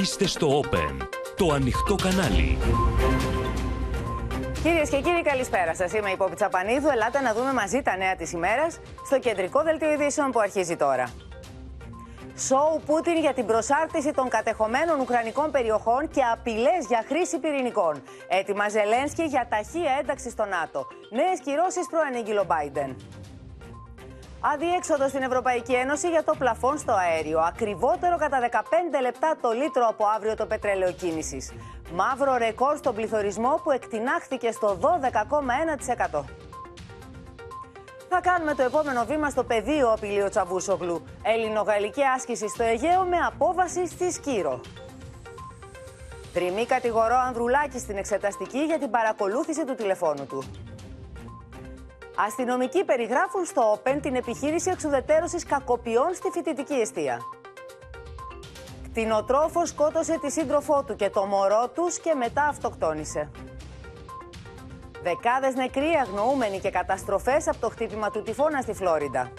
Είστε στο Open, το ανοιχτό κανάλι. Κυρίες και κύριοι, καλησπέρα σας. Είμαι η Πόπη Τσαπανίδου. Ελάτε να δούμε μαζί τα νέα της ημέρας στο κεντρικό δελτίο ειδήσεων που αρχίζει τώρα. Σοου Πούτιν για την προσάρτηση των κατεχομένων Ουκρανικών περιοχών και απειλές για χρήση πυρηνικών. Έτοιμα Ζελένσκι για ταχεία ένταξη στο ΝΑΤΟ. Νέες κυρώσεις προανήγγειλο Biden. Αδιέξοδο στην Ευρωπαϊκή Ένωση για το πλαφόν στο αέριο. Ακριβότερο κατά 15 λεπτά το λίτρο από αύριο το πετρέλαιο κίνησης. Μαύρο ρεκόρ στον πληθωρισμό που εκτινάχθηκε στο 12,1%. Θα κάνουμε το επόμενο βήμα στο πεδίο, απειλεί ο Τσαβούσογλου. Ελληνογαλλική άσκηση στο Αιγαίο με απόβαση στη Σκύρο. Τριμή κατηγορώ Ανδρουλάκη στην εξεταστική για την παρακολούθηση του τηλεφώνου του. Αστυνομικοί περιγράφουν στο ΟΠΕΝ την επιχείρηση εξουδετέρωσης κακοποιών στη φοιτητική αιστεία. Κτηνοτρόφος σκότωσε τη σύντροφό του και το μωρό τους και μετά αυτοκτόνησε. Δεκάδες νεκροί αγνοούμενοι και καταστροφές από το χτύπημα του τυφώνα στη Φλόριντα.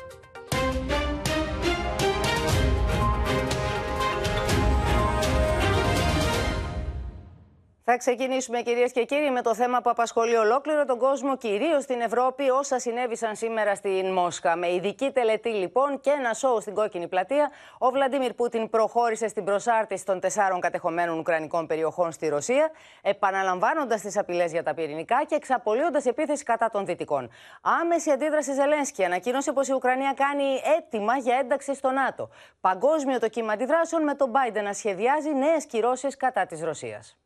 Θα ξεκινήσουμε κυρίες και κύριοι με το θέμα που απασχολεί ολόκληρο τον κόσμο, κυρίως στην Ευρώπη, όσα συνέβησαν σήμερα στην Μόσχα. Με ειδική τελετή λοιπόν και ένα σοου στην κόκκινη πλατεία, ο Βλαντίμιρ Πούτιν προχώρησε στην προσάρτηση των τεσσάρων κατεχομένων Ουκρανικών περιοχών στη Ρωσία, επαναλαμβάνοντας τις απειλές για τα πυρηνικά και εξαπολύοντας επίθεση κατά των Δυτικών. Άμεση αντίδραση Ζελένσκι ανακοίνωσε πως η Ουκρανία κάνει έτοιμα για ένταξη στο ΝΑΤΟ. Παγκόσμιο το κύμα αντιδράσεων με τον Biden να σχεδιάζει νέες κυρώσεις κατά της Ρωσίας.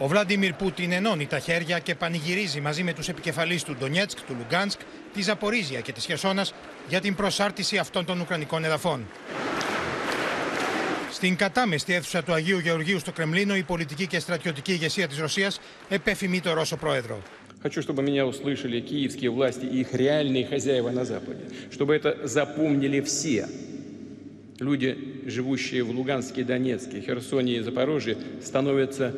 Ο Βλαντίμιρ Πούτιν ενώνει τα χέρια και πανηγυρίζει μαζί με τους επικεφαλείς του Ντονιέτσκ, του Λουγκάνσκ, της Ζαπορίζια και της Χερσόνας για την προσάρτηση αυτών των Ουκρανικών εδαφών. Στην κατάμεστη αίθουσα του Αγίου Γεωργίου στο Κρεμλίνο, η πολιτική και στρατιωτική ηγεσία της Ρωσίας επέφημεί το Ρώσο πρόεδρο. Хочу, чтобы меня услышали киевские власти и их реальные хозяева на Западе. Чтобы это запомнили все. Люди, живущие в Луганске, Донецке, Херсоне и Запорожье, становятся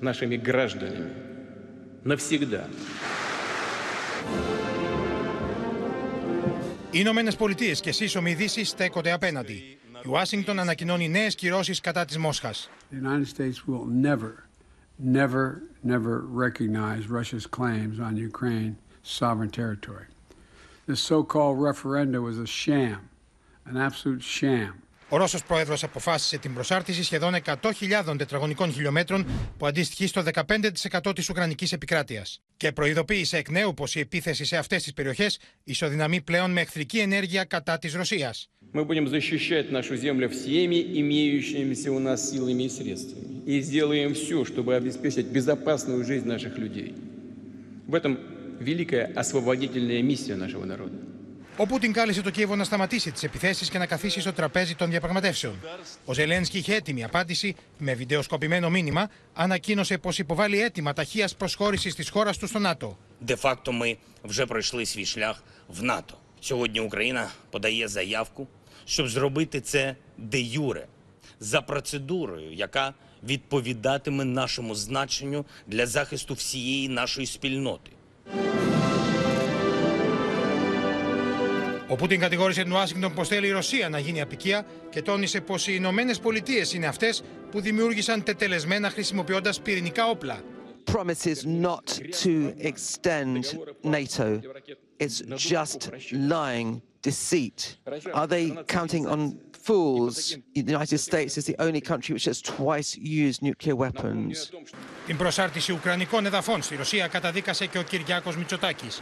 нашими гражданами. Навсегда. Οι Ηνωμένε Πολιτείε και σύσσωμοι Δύση στέκονται απέναντι. Η Ουάσιγκτον ανακοινώνει νέε κυρώσει κατά τη Μόσχα. The United States will never, never, never recognize Russia's claims on Ukraine sovereign territory. This so-called referenda was a sham, an absolute sham. Ο Ρώσος πρόεδρος αποφάσισε την προσάρτηση σχεδόν 100.000 τετραγωνικών χιλιόμετρων που αντιστοιχεί στο 15% της Ουκρανικής επικράτειας. Και προειδοποίησε εκ νέου πως η επίθεση σε αυτές τις περιοχές ισοδυναμεί πλέον με εχθρική ενέργεια κατά της Ρωσίας. Мы будем защищать нашу землю всеми имеющимися у нас силами и средствами. И сделаем все, чтобы обеспечить безопасную жизнь наших людей. В этом великая освободительная миссия нашего народа. Ο Πούτιν κάλεσε το Κίεβο να σταματήσει τι επιθέσει και να καθίσει στο τραπέζι των διαπραγματεύσεων. Ο Ζελένσκι είχε έτοιμη απάντηση με βιντεοσκοπημένο μήνυμα, ανακοίνωσε πω υποβάλλει έτοιμα ταχεία προσχώρηση τη χώρα του στο ΝΑΤΟ. Де-факто ми вже пройшли свій шлях в НАТО. Сьогодні Україна подає заявку, щоб зробити це де юре за процедурою, яка відповідатиме нашому значенню для захисту всієї нашої спільноти. Ο Πούτιν κατηγόρησε την Ουάσιγκτον πως θέλει η Ρωσία να γίνει απικία και τόνισε πως οι Ηνωμένες Πολιτείες είναι αυτές που δημιούργησαν τετελεσμένα χρησιμοποιώντας πυρηνικά όπλα. promises not to extend NATO. It's just lying, deceit. Are they counting on fools? The United States is the only country which has twice used nuclear weapons. Την προσάρτηση Ουκρανικών εδαφών στη Ρωσία καταδίκασε και ο Κυριάκος Μητσοτάκης.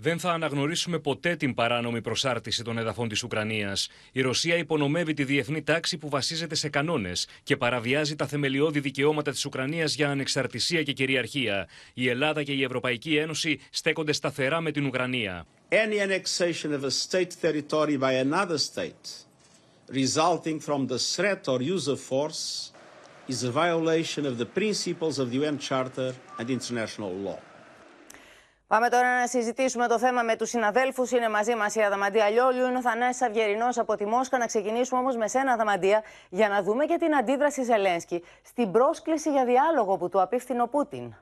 Δεν θα αναγνωρίσουμε ποτέ την παράνομη προσάρτηση των εδαφών της Ουκρανίας. Η Ρωσία υπονομεύει τη διεθνή τάξη που βασίζεται σε κανόνες και παραβιάζει τα θεμελιώδη δικαιώματα της Ουκρανίας για ανεξαρτησία και κυριαρχία. Η Ελλάδα και η Ευρωπαϊκή Ένωση στέκονται σταθερά με την Ουκρανία. any annexation of a state territory by another state resulting from the threat or use of force is a violation of the principles of the UN Charter and international law. Πάμε τώρα να συζητήσουμε το θέμα με τους συναδέλφους. Είναι μαζί μας η Αδαμαντία Λιόλιου, είναι ο Θανάσης Αυγερινό από τη Μόσχα. Να ξεκινήσουμε όμως με σένα, Αδαμαντία, για να δούμε και την αντίδραση Ζελένσκι στην πρόσκληση για διάλογο που του απίφθηνε ο Πούτιν.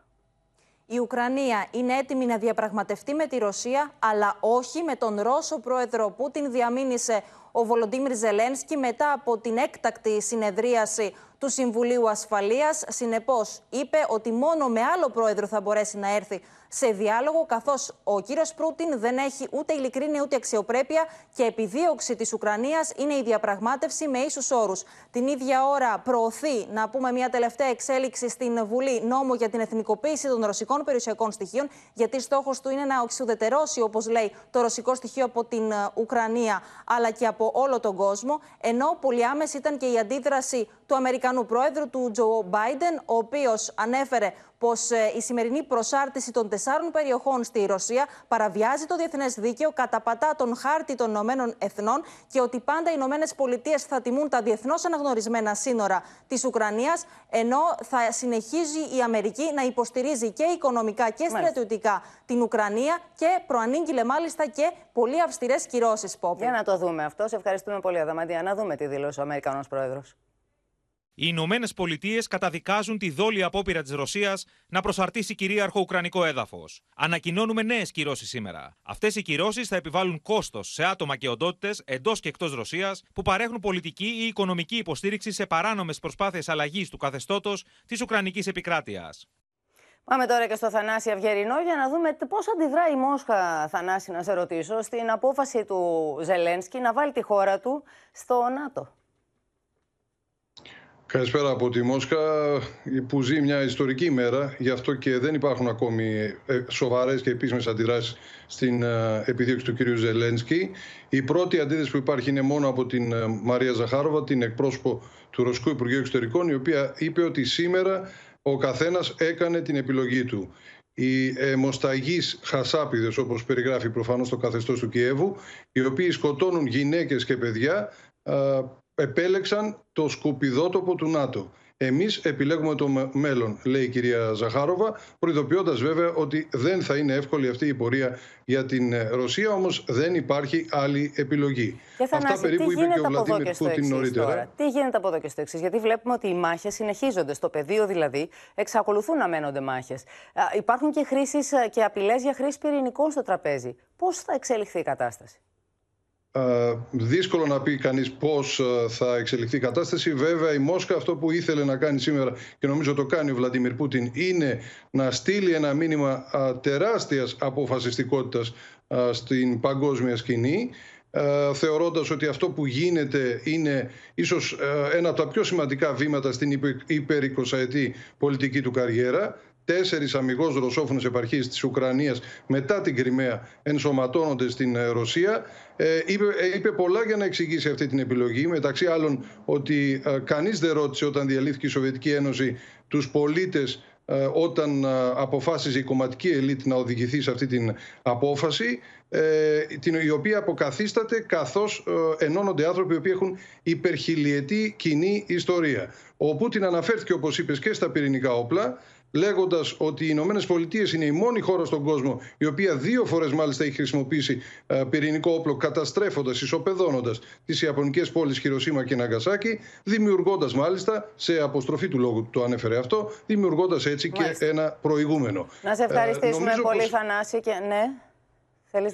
Η Ουκρανία είναι έτοιμη να διαπραγματευτεί με τη Ρωσία, αλλά όχι με τον Ρώσο πρόεδρο Πούτιν, διαμήνυσε ο Βολοντίμιρ Ζελένσκι μετά από την έκτακτη συνεδρίαση του Συμβουλίου Ασφαλείας. Συνεπώς, είπε ότι μόνο με άλλο πρόεδρο θα μπορέσει να έρθει σε διάλογο, καθώς ο κύριος Προύτιν δεν έχει ούτε ειλικρίνεια ούτε αξιοπρέπεια και επιδίωξη της Ουκρανίας είναι η διαπραγμάτευση με ίσους όρους. Την ίδια ώρα προωθεί, να πούμε μια τελευταία εξέλιξη στην Βουλή, νόμο για την εθνικοποίηση των ρωσικών περιουσιακών στοιχείων, γιατί στόχος του είναι να οξυδετερώσει, όπως λέει, το ρωσικό στοιχείο από την ε, Ουκρανία αλλά και από όλο τον κόσμο. Ενώ πολύ άμεση ήταν και η αντίδραση του Αμερικανού Πρόεδρου, του Τζο Μπάιντεν, ο οποίος ανέφερε πως ε, η σημερινή προσάρτηση των τεσσάρων περιοχών στη Ρωσία παραβιάζει το διεθνές δίκαιο, καταπατά τον χάρτη των Ηνωμένων Εθνών και ότι πάντα οι Ηνωμένες Πολιτείες θα τιμούν τα διεθνώς αναγνωρισμένα σύνορα της Ουκρανίας, ενώ θα συνεχίζει η Αμερική να υποστηρίζει και οικονομικά και στρατιωτικά την Ουκρανία και προανήγγειλε μάλιστα και πολύ αυστηρές κυρώσεις, Πόπη. Για να το δούμε αυτό. Σε ευχαριστούμε πολύ, Αδαμαντία. Να δούμε τι δήλωσε ο Αμερικανός Πρόεδρος. Οι Ηνωμένες Πολιτείες καταδικάζουν τη δόλη απόπειρα της Ρωσίας να προσαρτήσει κυρίαρχο Ουκρανικό έδαφος. Ανακοινώνουμε νέες κυρώσεις σήμερα. Αυτές οι κυρώσεις θα επιβάλλουν κόστος σε άτομα και οντότητες εντός και εκτός Ρωσίας που παρέχουν πολιτική ή οικονομική υποστήριξη σε παράνομες προσπάθειες αλλαγής του καθεστώτος της Ουκρανικής επικράτειας. Πάμε τώρα και στο Θανάση Αυγερινό για να δούμε πώς αντιδρά η Μόσχα, Θανάση, να σε ρωτήσω, στην απόφαση του Ζελένσκι να βάλει τη χώρα του στο ΝΑΤΟ. Καλησπέρα από τη Μόσχα που ζει μια ιστορική ημέρα γι' αυτό και δεν υπάρχουν ακόμη ε, σοβαρές και επίσημες αντιδράσεις στην ε, επιδίωξη του κ. Ζελένσκι. Η πρώτη αντίθεση που υπάρχει είναι μόνο από την ε, Μαρία Ζαχάροβα, την εκπρόσωπο του Ρωσικού Υπουργείου Εξωτερικών, η οποία είπε ότι σήμερα ο καθένας έκανε την επιλογή του. Οι αιμοσταγείς χασάπιδες, όπως περιγράφει προφανώς το καθεστώς του Κιέβου, οι οποίοι σκοτώνουν γυναίκες και παιδιά, επέλεξαν το σκουπιδότοπο του ΝΑΤΟ. Εμείς επιλέγουμε το μέλλον, λέει η κυρία Ζαχάροβα, προειδοποιώντας βέβαια ότι δεν θα είναι εύκολη αυτή η πορεία για την ε, Ρωσία, όμως δεν υπάρχει άλλη επιλογή. Και θα Αυτά περίπου είπε και ο Βλαντίμιρ Πούτιν νωρίτερα. Τώρα; Τι γίνεται από εδώ και στο εξής, γιατί βλέπουμε ότι οι μάχες συνεχίζονται. Στο πεδίο δηλαδή εξακολουθούν να μένονται μάχες. Υπάρχουν και, χρήσεις ε, και απειλές για χρήση πυρηνικών στο τραπέζι. Πώς θα εξελιχθεί η κατάσταση; Ε, δύσκολο να πει κανείς πώς ε, θα εξελιχθεί η κατάσταση. Βέβαια η Μόσχα αυτό που ήθελε να κάνει σήμερα και νομίζω το κάνει ο Βλαντιμίρ Πούτιν είναι να στείλει ένα μήνυμα τεράστιας αποφασιστικότητας στην παγκόσμια σκηνή θεωρώντας ότι αυτό που γίνεται είναι ίσως ένα από τα πιο σημαντικά βήματα στην υπερ πολιτική του καριέρα τέσσερις αμυγός ρωσόφωνες επαρχίες της Ουκρανίας μετά την Κρυμαία ενσωματώνονται στην ε, Ρωσία. Ε, είπε, ε, είπε πολλά για να εξηγήσει αυτή την επιλογή, μεταξύ άλλων ότι ε, κανείς δεν ρώτησε όταν διαλύθηκε η Σοβιετική Ένωση τους πολίτες ε, όταν αποφάσιζε η κομματική ελίτ να οδηγηθεί σε αυτή την απόφαση η οποία αποκαθίσταται καθώς ενώνονται άνθρωποι οι οποίοι έχουν υπερχιλιετή κοινή ιστορία. Ο Πούτιν αναφέρθηκε όπως είπες και στα πυρηνικά όπλα λέγοντας ότι οι Ηνωμένες Πολιτείες είναι η μόνη χώρα στον κόσμο η οποία δύο φορές μάλιστα έχει χρησιμοποιήσει ε, πυρηνικό όπλο, καταστρέφοντας, ισοπεδώνοντας τις Ιαπωνικές πόλεις Χειροσύμα και Ναγκασάκη, δημιουργώντας μάλιστα, σε αποστροφή του λόγου το ανέφερε αυτό, δημιουργώντας έτσι και ένα προηγούμενο. Να σε ευχαριστήσουμε ε, πολύ, πως... Θανάση. Και... Ναι.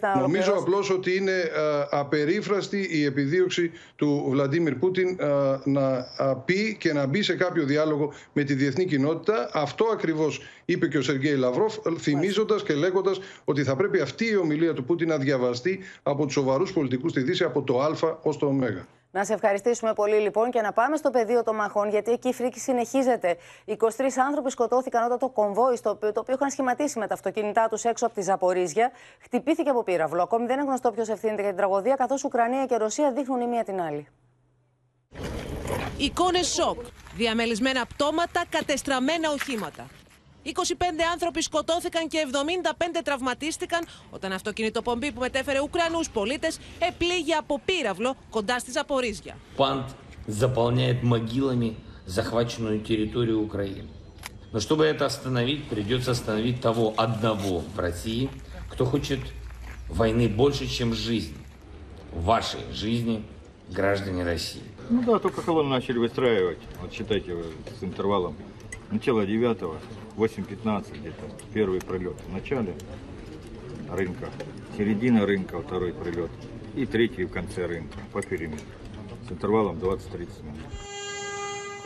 Να Νομίζω απλώς ότι είναι α, ε, απερίφραστη η επιδίωξη του Βλαντίμιρ Πούτιν ε, να πει και να μπει σε κάποιο διάλογο με τη διεθνή κοινότητα. Αυτό ακριβώς είπε και ο Σεργέη Λαυρόφ, θυμίζοντας και λέγοντας ότι θα πρέπει αυτή η ομιλία του Πούτιν να διαβαστεί από τους σοβαρούς πολιτικούς στη Δύση από το Α ως το Ω. Να σε ευχαριστήσουμε πολύ λοιπόν και να πάμε στο πεδίο των μαχών, γιατί εκεί η φρίκη συνεχίζεται. 23 άνθρωποι σκοτώθηκαν όταν το κομβόι, στο οποίο, το οποίο είχαν σχηματίσει με τα αυτοκίνητά τους έξω από τη Ζαπορίζια, χτυπήθηκε από πύραυλο. Ακόμη δεν είναι γνωστό ποιος ευθύνεται για την τραγωδία, καθώς Ουκρανία και Ρωσία δείχνουν η μία την άλλη. Εικόνες σοκ. Διαμελισμένα πτώματα, κατεστραμμένα οχήματα. 25 άνθρωποι σκοτώθηκαν και 75 τραυματίστηκαν όταν αυτοκινητοπομπή που μετέφερε Ουκρανούς πολίτες επλήγει από πύραυλο κοντά στη Ζαπορίζια. Пант заполняет могилами захваченную территорию Украины. Но чтобы это остановить, придется остановить того одного в России, кто хочет войны больше, чем жизнь. Вашей жизни, граждане России. Ну да, только колонны начали выстраивать. Вот считайте с интервалом Начало 9 8.15 где-то, первый прилет. В начале рынка, середина рынка, второй прилет. И третий в конце рынка, по периметру. С интервалом 20-30 минут.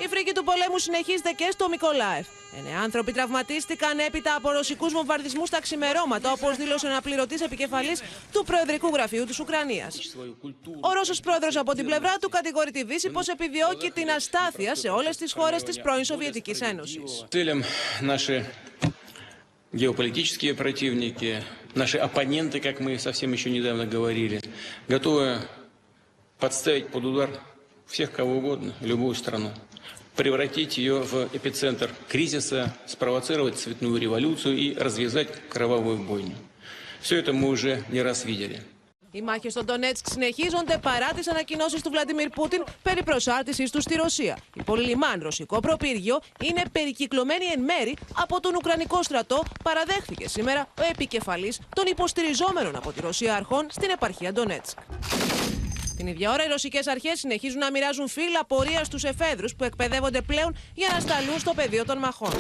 Η φρίκη του πολέμου συνεχίζεται και στο Μικολάεφ. Εννέα άνθρωποι τραυματίστηκαν έπειτα από ρωσικού βομβαρδισμού στα ξημερώματα, όπω δήλωσε ένα πληρωτή επικεφαλή του Προεδρικού Γραφείου τη Ουκρανία. Ο Ρώσο πρόεδρο από την πλευρά του κατηγορεί τη Δύση πω επιδιώκει την αστάθεια σε όλε τι χώρε τη πρώην Σοβιετική Ένωση. Целям наши геополитические противники, наши оппоненты, как мы совсем еще недавно говорили, готовы подставить под удар всех кого угодно, любую страну превратить ее в эпицентр кризиса, спровоцировать цветную революцию и развязать кровавую бойню. Все это мы уже не раз видели. Οι μάχε στο Ντονέτσκ συνεχίζονται παρά τι ανακοινώσει του Βλαντιμίρ Πούτιν περί προσάρτησή του στη Ρωσία. Η πολυλημάν ρωσικό προπύργιο είναι περικυκλωμένη εν μέρη από τον Ουκρανικό στρατό, παραδέχθηκε σήμερα ο επικεφαλή των υποστηριζόμενων από τη Ρωσία αρχών στην επαρχία Ντονέτσκ. Την ίδια ώρα, οι ρωσικέ αρχέ συνεχίζουν να μοιράζουν φύλλα πορεία στου εφέδρου που εκπαιδεύονται πλέον για να σταλούν στο πεδίο των μαχών.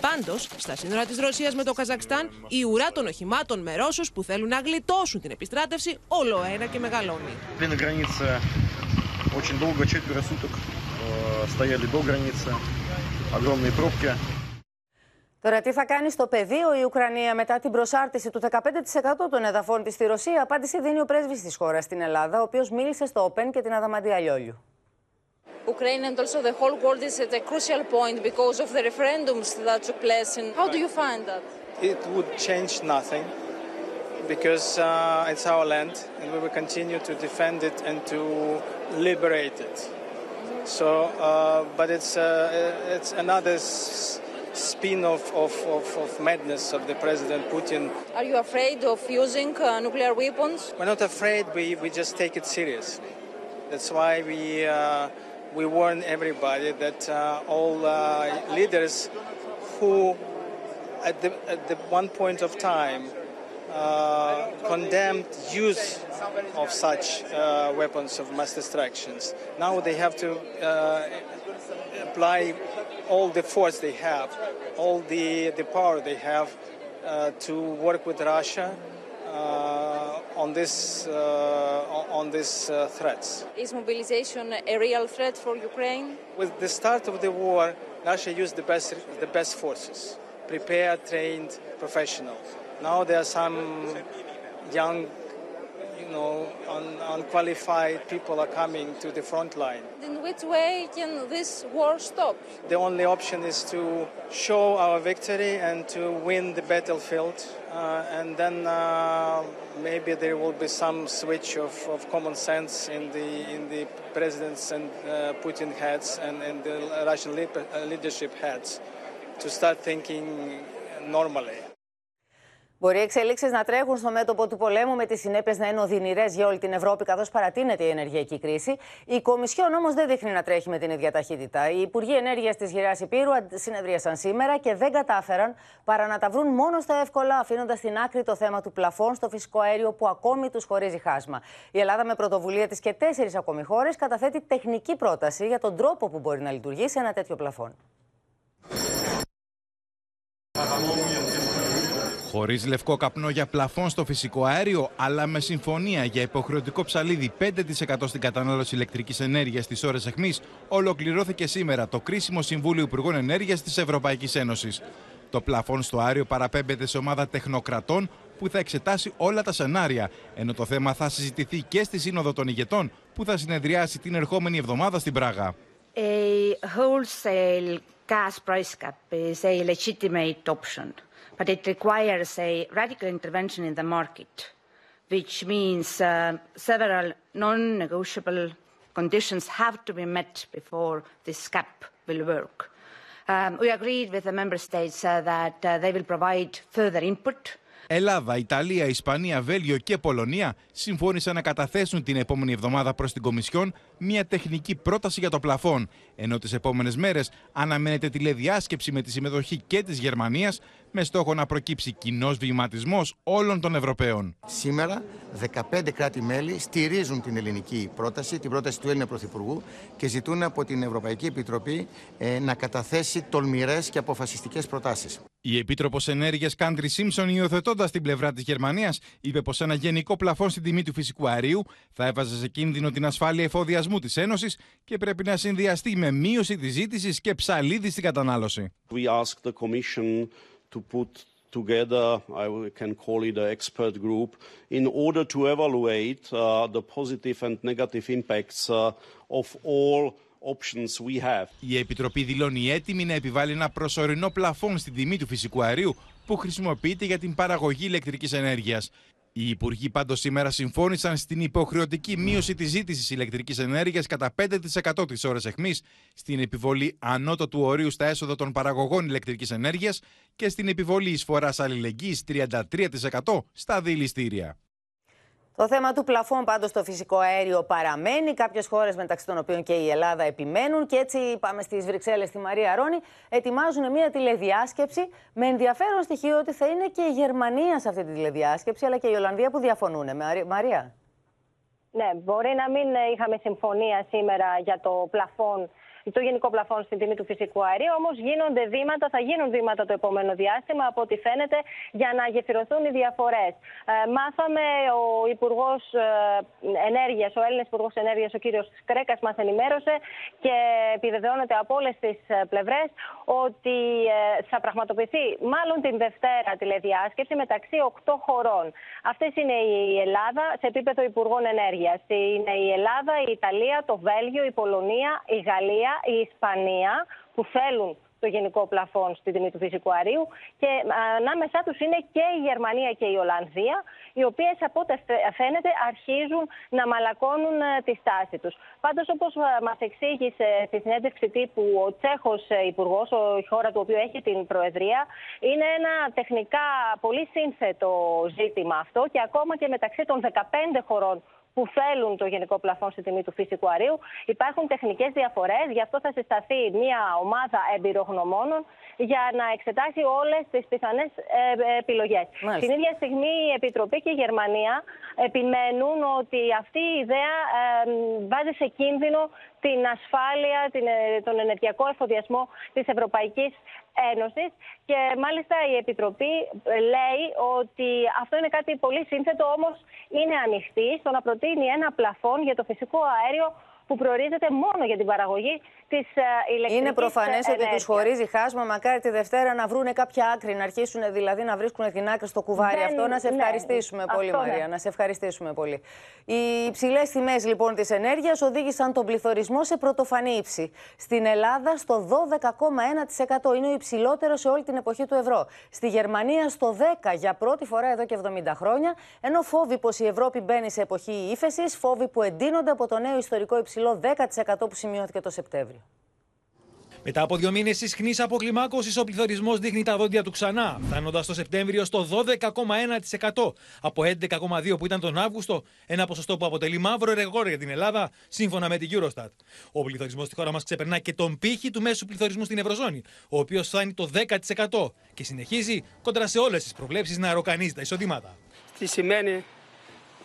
Πάντω, στα σύνορα τη Ρωσία με το Καζακστάν, η ουρά των οχημάτων με Ρώσου που θέλουν να γλιτώσουν την επιστράτευση όλο ένα και μεγαλώνει. На границе очень долго, четверо суток э, стояли до границы, огромные пробки. Τώρα, τι θα κάνει στο πεδίο η Ουκρανία μετά την προσάρτηση του 15% των εδαφών της στη Ρωσία, απάντηση δίνει ο πρέσβης της χώρας στην Ελλάδα, ο οποίος μίλησε στο Open και την Αδαμαντία Λιόλιου. Ukraine and also the whole world is at a crucial point because of the referendums that took place. And how do you find that? It would change nothing because uh, it's our land and we will continue to defend it and to liberate it. So, uh, but it's, uh, it's another s- spin of, of, of, of madness of the President Putin. Are you afraid of using uh, nuclear weapons? We're not afraid, we, we just take it seriously. That's why we, uh, we warn everybody that uh, all uh, leaders who, at, the, at the one point of time, uh, condemned use of such uh, weapons of mass destructions. Now they have to uh, apply all the force they have, all the, the power they have uh, to work with Russia uh, on this uh, on- these uh, threats. Is mobilization a real threat for Ukraine? With the start of the war, Russia used the best the best forces, prepared, trained, professional. Now there are some young, you know, un- unqualified people are coming to the front line. In which way can this war stop? The only option is to show our victory and to win the battlefield, uh, and then uh, maybe there will be some switch of, of common sense in the in the presidents and uh, Putin heads and, and the Russian uh, leadership heads to start thinking normally. Μπορεί οι εξελίξει να τρέχουν στο μέτωπο του πολέμου με τις συνέπειες να είναι οδυνηρές για όλη την Ευρώπη, καθώς παρατείνεται η ενεργειακή κρίση. Η Κομισιόν όμως δεν δείχνει να τρέχει με την ίδια ταχύτητα. Οι Υπουργοί Ενέργειας της Γυρά Υπήρου αντι- συνεδρίασαν σήμερα και δεν κατάφεραν παρά να τα βρουν μόνο στα εύκολα, αφήνοντας στην άκρη το θέμα του πλαφών στο φυσικό αέριο που ακόμη τους χωρίζει χάσμα. Η Ελλάδα, με πρωτοβουλία της και τέσσερις ακόμη χώρες, καταθέτει τεχνική πρόταση για τον τρόπο που μπορεί να λειτουργήσει ένα τέτοιο πλαφόν. Χωρίς λευκό καπνό για πλαφόν στο φυσικό αέριο, αλλά με συμφωνία για υποχρεωτικό ψαλίδι 5% στην κατανάλωση ηλεκτρικής ενέργειας στις ώρες αιχμής, ολοκληρώθηκε σήμερα το κρίσιμο Συμβούλιο Υπουργών Ενέργειας της Ευρωπαϊκής Ένωσης. Το πλαφόν στο αέριο παραπέμπεται σε ομάδα τεχνοκρατών που θα εξετάσει όλα τα σενάρια, ενώ το θέμα θα συζητηθεί και στη Σύνοδο των Ηγετών που θα συνεδριάσει την ερχόμενη εβδομάδα στην Πράγα. A wholesale gas price cap is a legitimate option, But it requires a radical intervention in the market, which means uh, several non-negotiable conditions have to be met before this. Ελλάδα, Ιταλία, Ισπανία, Βέλιο και Πολωνία συμφώνησαν να καταθέσουν την επόμενη εβδομάδα προς την Κομισιόν μία τεχνική πρόταση για το πλαφόν, Ενώ τις επόμενες μέρες αναμένεται τη λέει διάσκευση με τη συμμετοχή και της Γερμανίας με στόχο να προκύψει κοινός βηματισμός όλων των Ευρωπαίων. Σήμερα 15 κράτη-μέλη στηρίζουν την ελληνική πρόταση, την πρόταση του Έλληνα Πρωθυπουργού και ζητούν από την Ευρωπαϊκή Επιτροπή ε, να καταθέσει τολμηρές και αποφασιστικές προτάσεις. Η Επίτροπος Ενέργειας Κάντρι Σίμψον, υιοθετώντας την πλευρά της Γερμανίας, είπε πως ένα γενικό πλαφόν στην τιμή του φυσικού αερίου θα έβαζε σε κίνδυνο την ασφάλεια εφοδιασμού της Ένωσης και πρέπει να συνδυαστεί με μείωση της ζήτησης και ψαλίδι στην κατανάλωση. We ask the Commission to put together, I can call it an expert group, in order to evaluate uh, the positive and negative impacts uh, of all η Επιτροπή δηλώνει έτοιμη να επιβάλλει ένα προσωρινό πλαφόν στην τιμή του φυσικού αερίου που χρησιμοποιείται για την παραγωγή ηλεκτρικής ενέργειας. Οι Υπουργοί πάντως σήμερα συμφώνησαν στην υποχρεωτική μείωση της ζήτησης ηλεκτρικής ενέργειας κατά 5% τις ώρες αιχμής, στην επιβολή ανώτατου ορίου στα έσοδα των παραγωγών ηλεκτρικής ενέργειας και στην επιβολή εισφοράς αλληλεγγύης 33% στα δηληστήρια. Το θέμα του πλαφών πάντως στο φυσικό αέριο παραμένει. Κάποιες χώρες, μεταξύ των οποίων και η Ελλάδα, επιμένουν. Και έτσι πάμε στις Βρυξέλλες, στη Μαρία Ρόνη, ετοιμάζουν μια τηλεδιάσκεψη. Με ενδιαφέρον στοιχείο ότι θα είναι και η Γερμανία σε αυτή τη τηλεδιάσκεψη, αλλά και η Ολλανδία που διαφωνούν. Μαρία. Ναι, μπορεί να μην είχαμε συμφωνία σήμερα για το πλαφόν το γενικό πλαφόν στην τιμή του φυσικού αερίου. Όμως γίνονται βήματα, θα γίνουν βήματα το επόμενο διάστημα, από ό,τι φαίνεται, για να γεφυρωθούν οι διαφορές. Ε, μάθαμε ο Υπουργός ε, Ενέργειας, ο Έλληνα Υπουργός Ενέργειας, ο κύριος Κρέκας, μας ενημέρωσε και επιβεβαιώνεται από όλες τις ε, πλευρές ότι ε, θα πραγματοποιηθεί μάλλον την Δευτέρα τηλεδιάσκεψη μεταξύ 8 χωρών. Αυτές είναι η Ελλάδα σε επίπεδο Υπουργών Ενέργειας. Είναι η Ελλάδα, η Ιταλία, το Βέλγιο, η Πολωνία, η Γαλλία η Ισπανία που θέλουν το γενικό πλαφόν στην τιμή του φυσικού αερίου και ανάμεσά τους είναι και η Γερμανία και η Ολλανδία οι οποίες από ό,τι φαίνεται αρχίζουν να μαλακώνουν ε, τη στάση τους. Πάντως όπως ε, μας εξήγησε στη συνέντευξη τύπου ο Τσέχος ε, Υπουργός, η χώρα του οποίου έχει την Προεδρία, είναι ένα τεχνικά πολύ σύνθετο ζήτημα αυτό και ακόμα και μεταξύ των 15 χωρών που θέλουν το γενικό πλαφόν στη τιμή του φυσικού αερίου. Υπάρχουν τεχνικές διαφορές, γι' αυτό θα συσταθεί μια ομάδα εμπειρογνωμόνων για να εξετάσει όλες τις πιθανές ε, επιλογές. Την ίδια στιγμή η Επιτροπή και η Γερμανία επιμένουν ότι αυτή η ιδέα ε, βάζει σε κίνδυνο την ασφάλεια, την, ε, τον ενεργειακό εφοδιασμό της Ευρωπαϊκής Ένωσης. Και μάλιστα η Επιτροπή λέει ότι αυτό είναι κάτι πολύ σύνθετο όμως είναι ανοιχτή στο να προτείνει ένα πλαφόν για το φυσικό αέριο που προορίζεται μόνο για την παραγωγή της ηλεκτρικής Είναι προφανές ότι τους χωρίζει χάσμα. Μακάρι τη Δευτέρα να βρουν κάποια άκρη, να αρχίσουν δηλαδή να βρίσκουν την άκρη στο κουβάρι. Αυτό να σε ναι, ευχαριστήσουμε πολύ, Μαρία. Να σε ευχαριστήσουμε πολύ. Οι υψηλές τιμές λοιπόν της ενέργειας οδήγησαν τον πληθωρισμό σε πρωτοφανή ύψη. Στην Ελλάδα στο 12,1% είναι ο υψηλότερος σε όλη την εποχή του ευρώ. Στη Γερμανία στο 10% για πρώτη φορά εδώ και 70 χρόνια. Ενώ φόβοι πως η Ευρώπη μπαίνει σε εποχή ύφεσης, φόβοι που εντείνονται από το νέο ιστορικό υψηλό 10% που σημειώθηκε το Σεπτέμβριο. Μετά από δύο μήνες ισχνής αποκλιμάκωσης, ο πληθωρισμός δείχνει τα δόντια του ξανά, φτάνοντας το Σεπτέμβριο στο 12,1% από 11,2% που ήταν τον Αύγουστο, ένα ποσοστό που αποτελεί μαύρο ρεγόρ για την Ελλάδα, σύμφωνα με την Eurostat. Ο πληθωρισμός στη χώρα μας ξεπερνά και τον πύχη του μέσου πληθωρισμού στην Ευρωζώνη, ο οποίος φτάνει το 10% και συνεχίζει κόντρα σε όλες τις προβλέψεις να ροκανίζει τα εισοδήματα. Τι σημαίνει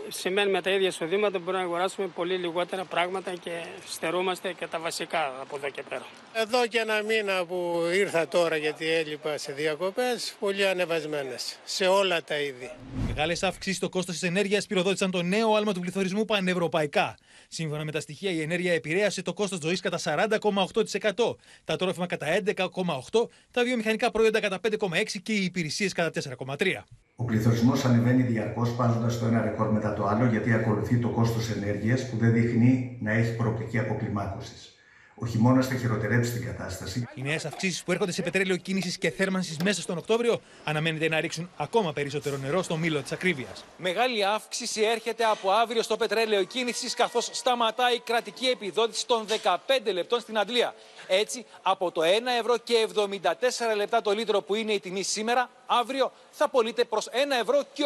σημαίνει με τα ίδια εισοδήματα μπορούμε να αγοράσουμε πολύ λιγότερα πράγματα και στερούμαστε και τα βασικά από εδώ και πέρα. Εδώ και ένα μήνα που ήρθα τώρα γιατί έλειπα σε διακοπές, πολύ ανεβασμένες σε όλα τα είδη. Μεγάλες αύξησει στο κόστος της ενέργειας πυροδότησαν το νέο άλμα του πληθωρισμού πανευρωπαϊκά. Σύμφωνα με τα στοιχεία, η ενέργεια επηρέασε το κόστος ζωής κατά 40,8%, τα τρόφιμα κατά 11,8%, τα βιομηχανικά προϊόντα κατά 5,6% και οι υπηρεσίες κατά 4,3%. Ο πληθωρισμός ανεβαίνει διαρκώς, πάζοντας το ένα ρεκόρ μετά το άλλο, γιατί ακολουθεί το κόστος ενέργειας που δεν δείχνει να έχει προοπτική αποκλιμάκωσης. Ο χειμώνα θα χειροτερέψει την κατάσταση. Οι νέες αυξήσεις που έρχονται σε πετρέλαιο κίνησης και θέρμανσης μέσα στον Οκτώβριο αναμένεται να ρίξουν ακόμα περισσότερο νερό στο μήλο της ακρίβειας. Μεγάλη αύξηση έρχεται από αύριο στο πετρέλαιο κίνησης, καθώς σταματάει η κρατική επιδότηση των 15 λεπτών στην Αντλία. Έτσι, από το 1 ευρώ και 74 λεπτά το λίτρο που είναι η τιμή σήμερα, αύριο θα πωλείται προς 1 ευρώ και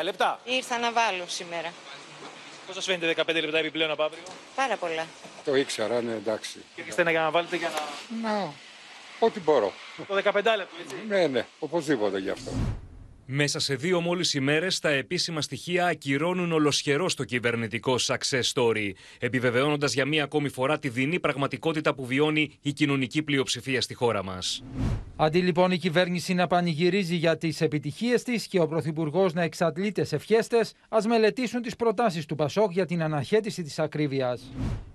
89 λεπτά. Ήρθα να βάλω σήμερα. Πώς σας φαίνεται 15 λεπτά επιπλέον από αύριο, Πάρα πολλά. Το ήξερα, ναι, εντάξει. Ήρθατε να για να βάλετε για να. Να, ό,τι μπορώ. Το 15 λεπτό, έτσι. Ναι, ναι, οπωσδήποτε γι' αυτό. Μέσα σε δύο μόλις ημέρες τα επίσημα στοιχεία ακυρώνουν ολοσχερό το κυβερνητικό success story, επιβεβαιώνοντας για μία ακόμη φορά τη δεινή πραγματικότητα που βιώνει η κοινωνική πλειοψηφία στη χώρα μας. Αντί λοιπόν η κυβέρνηση να πανηγυρίζει για τις επιτυχίες της και ο Πρωθυπουργός να εξαντλείται σε φιέστε, ας μελετήσουν τις προτάσεις του Πασόκ για την αναχέτηση της ακρίβειας.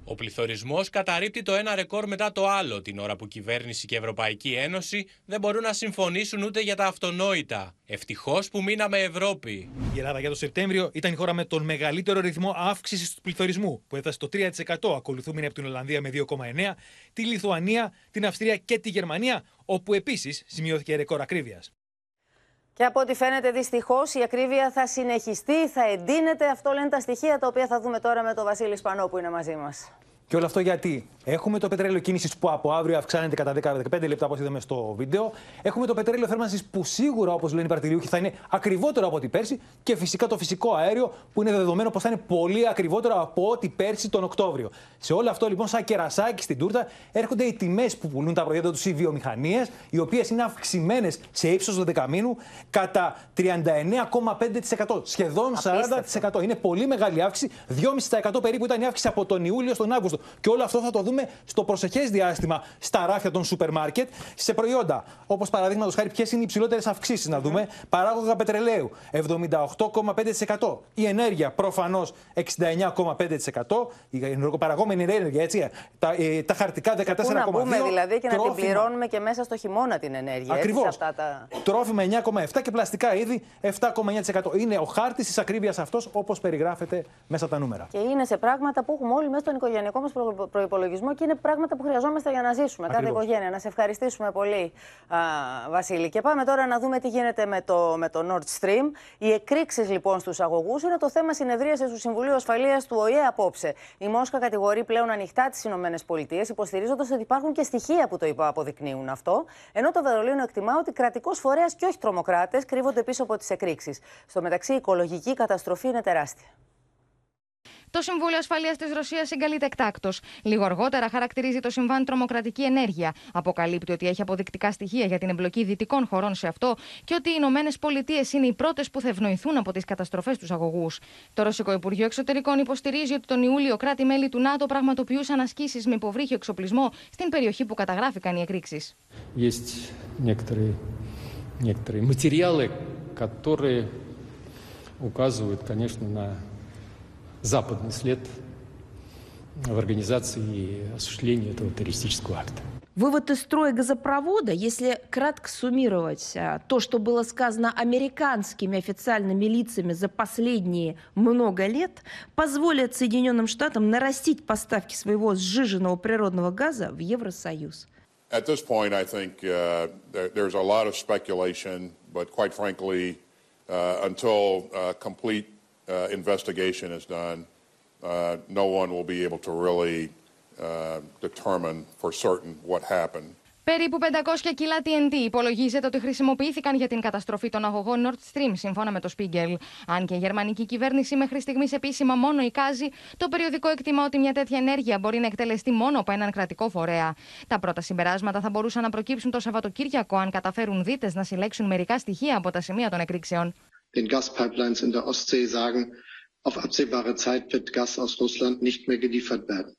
Ο πληθωρισμός καταρρύπτει το ένα ρεκόρ μετά το άλλο, την ώρα που κυβέρνηση και Ευρωπαϊκή Ένωση δεν μπορούν να συμφωνήσουν ούτε για τα αυτονόητα. Ευτυχώς που μείναμε Ευρώπη. Η Ελλάδα για το Σεπτέμβριο ήταν η χώρα με τον μεγαλύτερο ρυθμό αύξησης του πληθωρισμού, που έφτασε το 3%. Ακολουθούμενη από την Ολλανδία με 2,9%, τη Λιθουανία, την Αυστρία και τη Γερμανία, όπου επίσης σημειώθηκε ρεκόρ ακρίβειας. Και από ό,τι φαίνεται, δυστυχώς η ακρίβεια θα συνεχιστεί, θα εντείνεται. Αυτό λένε τα στοιχεία τα οποία θα δούμε τώρα με τον Βασίλη Σπανό που είναι μαζί μας. Και όλο αυτό γιατί; Έχουμε το πετρέλαιο κίνησης που από αύριο αυξάνεται κατά 10-15 λεπτά, όπως είδαμε στο βίντεο. Έχουμε το πετρέλαιο θέρμανσης που σίγουρα, όπως λένε οι παρτιριούχοι, θα είναι ακριβότερο από ό,τι πέρσι. Και φυσικά το φυσικό αέριο που είναι δεδομένο πως θα είναι πολύ ακριβότερο από ό,τι πέρσι τον Οκτώβριο. Σε όλο αυτό λοιπόν, σαν κερασάκι στην τούρτα, έρχονται οι τιμές που πουλούν τα προϊόντα τους οι βιομηχανίες, οι οποίες είναι αυξημένες σε ύψος δεκαμήνου κατά 39,5%. Σχεδόν 40%. Είναι πολύ μεγάλη αύξηση. 2,5% περίπου ήταν η αύξηση από τον Ιούλιο στον Αύγουστο. Και όλο αυτό θα το δούμε στο προσεχές διάστημα στα ράφια των σούπερ μάρκετ σε προϊόντα. Όπως παραδείγματος χάρη, ποιες είναι οι υψηλότερες αυξήσεις. Να δούμε. Παράγωγα πετρελαίου 78,5%. Η ενέργεια προφανώς 69,5%. Η ενεργοπαραγόμενη ενέργεια, έτσι. Τα, ε, τα χαρτικά 14,5%. Πού να μπούμε δηλαδή και να την πληρώνουμε και μέσα στο χειμώνα την ενέργεια. Ακριβώς. Τα... Τρόφιμα 9,7% και πλαστικά είδη 7,9%. Είναι ο χάρτης της ακρίβειας αυτός όπως περιγράφεται μέσα τα νούμερα. Και είναι σε πράγματα που έχουμε όλοι μέσα στον οικογενειακό μας προ... προπολογισμό και είναι πράγματα που χρειαζόμαστε για να ζήσουμε. Ακριβώς. Κάθε οικογένεια. Να σε ευχαριστήσουμε πολύ, α, Βασίλη. Και πάμε τώρα να δούμε τι γίνεται με το, με το Nord Stream. Οι εκρήξεις λοιπόν στους αγωγούς είναι το θέμα συνεδρίασης του Συμβουλίου Ασφαλείας του ΟΗΕ απόψε. Η Μόσχα κατηγορεί πλέον ανοιχτά τις ΗΠΑ, υποστηρίζοντας ότι υπάρχουν και στοιχεία που το αποδεικνύουν αυτό. Ενώ το Βερολίνο εκτιμά ότι κρατικός φορέας και όχι τρομοκράτες κρύβονται πίσω από τις εκρήξεις. Στο μεταξύ, η οικολογική καταστροφή είναι τεράστια. Το Συμβούλιο Ασφαλεία τη Ρωσία συγκαλείται εκτάκτο. Λίγο αργότερα χαρακτηρίζει το συμβάν τρομοκρατική ενέργεια. Αποκαλύπτει ότι έχει αποδεικτικά στοιχεία για την εμπλοκή δυτικών χωρών σε αυτό και ότι οι Ηνωμένε Πολιτείε είναι οι πρώτε που θα ευνοηθούν από τι καταστροφέ του αγωγού. Το Ρωσικό Υπουργείο Εξωτερικών υποστηρίζει ότι τον Ιούλιο κράτη-μέλη του ΝΑΤΟ πραγματοποιούσαν ασκήσει με υποβρύχιο εξοπλισμό στην περιοχή που καταγράφηκαν οι εκρήξει. некоторые материалы, которые указывают, конечно, на западный след в организации и осуществлении этого террористического акта. Вывод из строя газопровода, если кратко суммировать то, что было сказано американскими официальными лицами за последние много лет, позволит Соединенным Штатам нарастить поставки своего сжиженного природного газа в Евросоюз. At this point, I think uh, there, there's a lot of speculation, but quite frankly, uh, until uh, complete investigation is done, no one will be able to really determine for certain what happened. Περίπου 500 κιλά TNT υπολογίζεται ότι χρησιμοποιήθηκαν για την καταστροφή των αγωγών Nord Stream, σύμφωνα με το Spiegel. Αν και η γερμανική κυβέρνηση μέχρι στιγμής επίσημα μόνο εικάζει, το περιοδικό εκτιμά ότι μια τέτοια ενέργεια μπορεί να εκτελεστεί μόνο από έναν κρατικό φορέα. Τα πρώτα συμπεράσματα θα μπορούσαν να προκύψουν το Σαββατοκύριακο, αν καταφέρουν δίτες να συλλέξουν μερικά στοιχεία από τα σημεία των εκρήξεων. Den Gaspipelines in der Ostsee sagen, auf absehbare Zeit wird Gas aus Russland nicht mehr geliefert werden.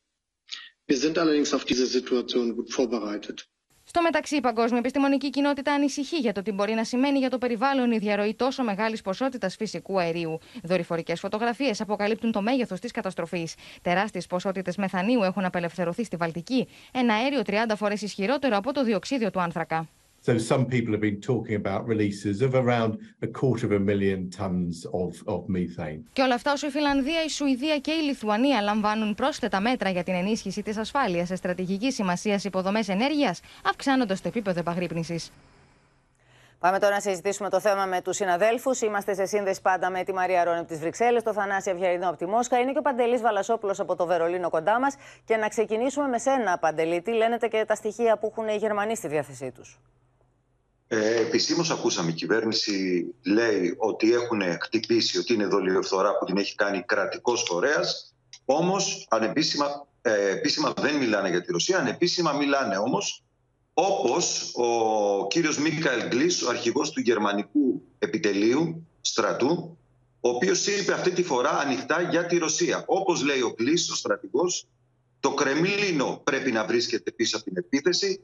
Wir sind allerdings auf diese Situation gut vorbereitet. Στο μεταξύ, η παγκόσμια επιστημονική κοινότητα ανησυχεί για το τι μπορεί να σημαίνει για το περιβάλλον η διαρροή τόσο μεγάλης ποσότητας φυσικού αερίου. Δορυφορικές φωτογραφίες αποκαλύπτουν το μέγεθος της καταστροφής. Τεράστιες ποσότητες μεθανίου έχουν απελευθερωθεί στη Βαλτική, ένα αέριο 30 φορές ισχυρότερο από το διοξίδιο του άνθρακα. So some people have been talking about releases of around a quarter of a million tons of, of methane. Και όλα αυτά όσο η Φιλανδία, η Σουηδία και η Λιθουανία λαμβάνουν πρόσθετα μέτρα για την ενίσχυση της ασφάλειας σε στρατηγική σημασία υποδομές ενέργειας, αυξάνοντας το επίπεδο επαγρύπνησης. Πάμε τώρα να συζητήσουμε το θέμα με τους συναδέλφους. Είμαστε σε σύνδεση πάντα με τη Μαρία Ρόνη από τις Βρυξέλλες, το Θανάση Αυγερινό από τη Μόσχα. Είναι και ο Παντελής Βαλασόπουλος από το Βερολίνο κοντά μας. Και να ξεκινήσουμε με σένα, Παντελή. Τι λένε και τα στοιχεία που έχουν οι Γερμανοί στη διάθεσή τους. Ε, Επισήμω ακούσαμε η κυβέρνηση λέει ότι έχουν χτυπήσει ότι είναι δολιοφθορά που την έχει κάνει κρατικός φορέας. Όμως ανεπίσημα ε, επίσημα δεν μιλάνε για τη Ρωσία, ανεπίσημα μιλάνε όμως όπως ο κύριος Μίκαελ Γκλής, ο αρχηγός του γερμανικού επιτελείου στρατού, ο οποίος είπε αυτή τη φορά ανοιχτά για τη Ρωσία. Όπως λέει ο Γκλής, ο στρατηγός, το Κρεμλίνο πρέπει να βρίσκεται πίσω από την επίθεση,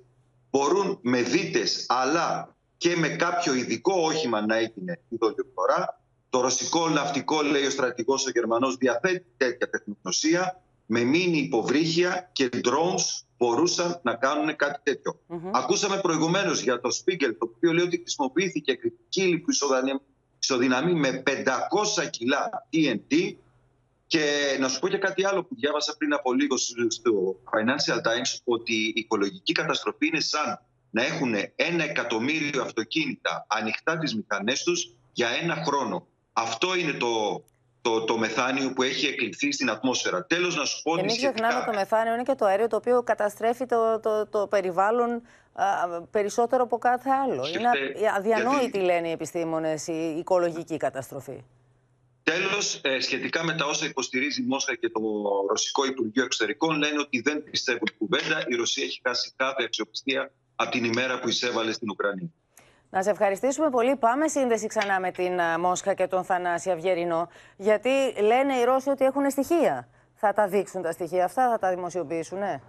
μπορούν με δίτες αλλά και με κάποιο ειδικό όχημα να έγινε η δολιοφορά. Το ρωσικό ναυτικό, λέει ο στρατηγός ο Γερμανός, διαθέτει τέτοια τεχνογνωσία με μήνυ υποβρύχια και drones μπορούσαν να κάνουν κάτι τέτοιο. Ακούσαμε προηγουμένως για το Spiegel, το οποίο λέει ότι χρησιμοποιήθηκε κριτική που ισοδυναμεί με 500 κιλά TNT. Και να σου πω και κάτι άλλο που διάβασα πριν από λίγο στο Financial Times, ότι η οικολογική καταστροφή είναι σαν να έχουν ένα εκατομμύριο αυτοκίνητα ανοιχτά τις μηχανές τους για ένα χρόνο. Αυτό είναι το, το, το μεθάνιο που έχει εκλειφθεί στην ατμόσφαιρα. Τέλος να σου πω και μην ξεχνάμε το μεθάνιο είναι και το αέριο το οποίο καταστρέφει το, το, το περιβάλλον α, περισσότερο από κάθε άλλο. είναι αδιανόητη γιατί... λένε οι επιστήμονες η οικολογική καταστροφή. Τέλος, ε, σχετικά με τα όσα υποστηρίζει η Μόσχα και το Ρωσικό Υπουργείο Εξωτερικών, λένε ότι δεν πιστεύουν την κουβέντα. Η Ρωσία έχει χάσει κάθε αξιοπιστία από την ημέρα που εισέβαλε στην Ουκρανία. Να σε ευχαριστήσουμε πολύ. Πάμε σύνδεση ξανά με την Μόσχα και τον Θανάση Αυγερινό. Γιατί λένε οι Ρώσοι ότι έχουν στοιχεία. Θα τα δείξουν τα στοιχεία αυτά, θα τα δημοσιοποιήσουν, ναι.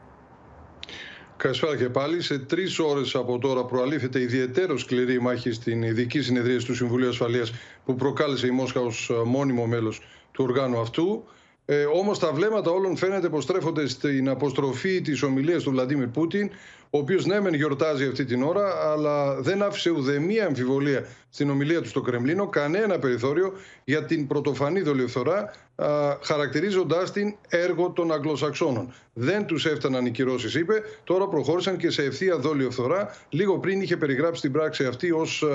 Καλησπέρα και πάλι. Σε τρεις ώρες από τώρα προαλήφεται ιδιαίτερος σκληρή μάχη στην ειδική συνεδρία του Συμβουλίου Ασφαλείας που προκάλεσε η Μόσχα ως μόνιμο μέλος του οργάνου αυτού. Ε, Όμως τα βλέμματα όλων φαίνεται πως στρέφονται στην αποστροφή της ομιλίας του Βλαντίμιρ Πούτιν, ο οποίος ναι, μεν γιορτάζει αυτή την ώρα, αλλά δεν άφησε ουδέμια αμφιβολία στην ομιλία του στο Κρεμλίνο, κανένα περιθώριο για την πρωτοφανή δολιοφθορά, χαρακτηρίζοντάς την έργο των Αγγλοσαξώνων. Δεν τους έφταναν οι κυρώσεις, είπε. Τώρα προχώρησαν και σε ευθεία δολιοφθορά. Λίγο πριν είχε περιγράψει την πράξη αυτή ως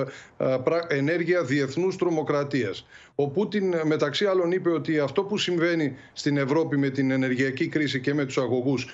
ενέργεια διεθνούς τρομοκρατίας. Ο Πούτιν, μεταξύ άλλων, είπε ότι αυτό που συμβαίνει στην Ευρώπη με την ενεργειακή κρίση και με τους αγωγούς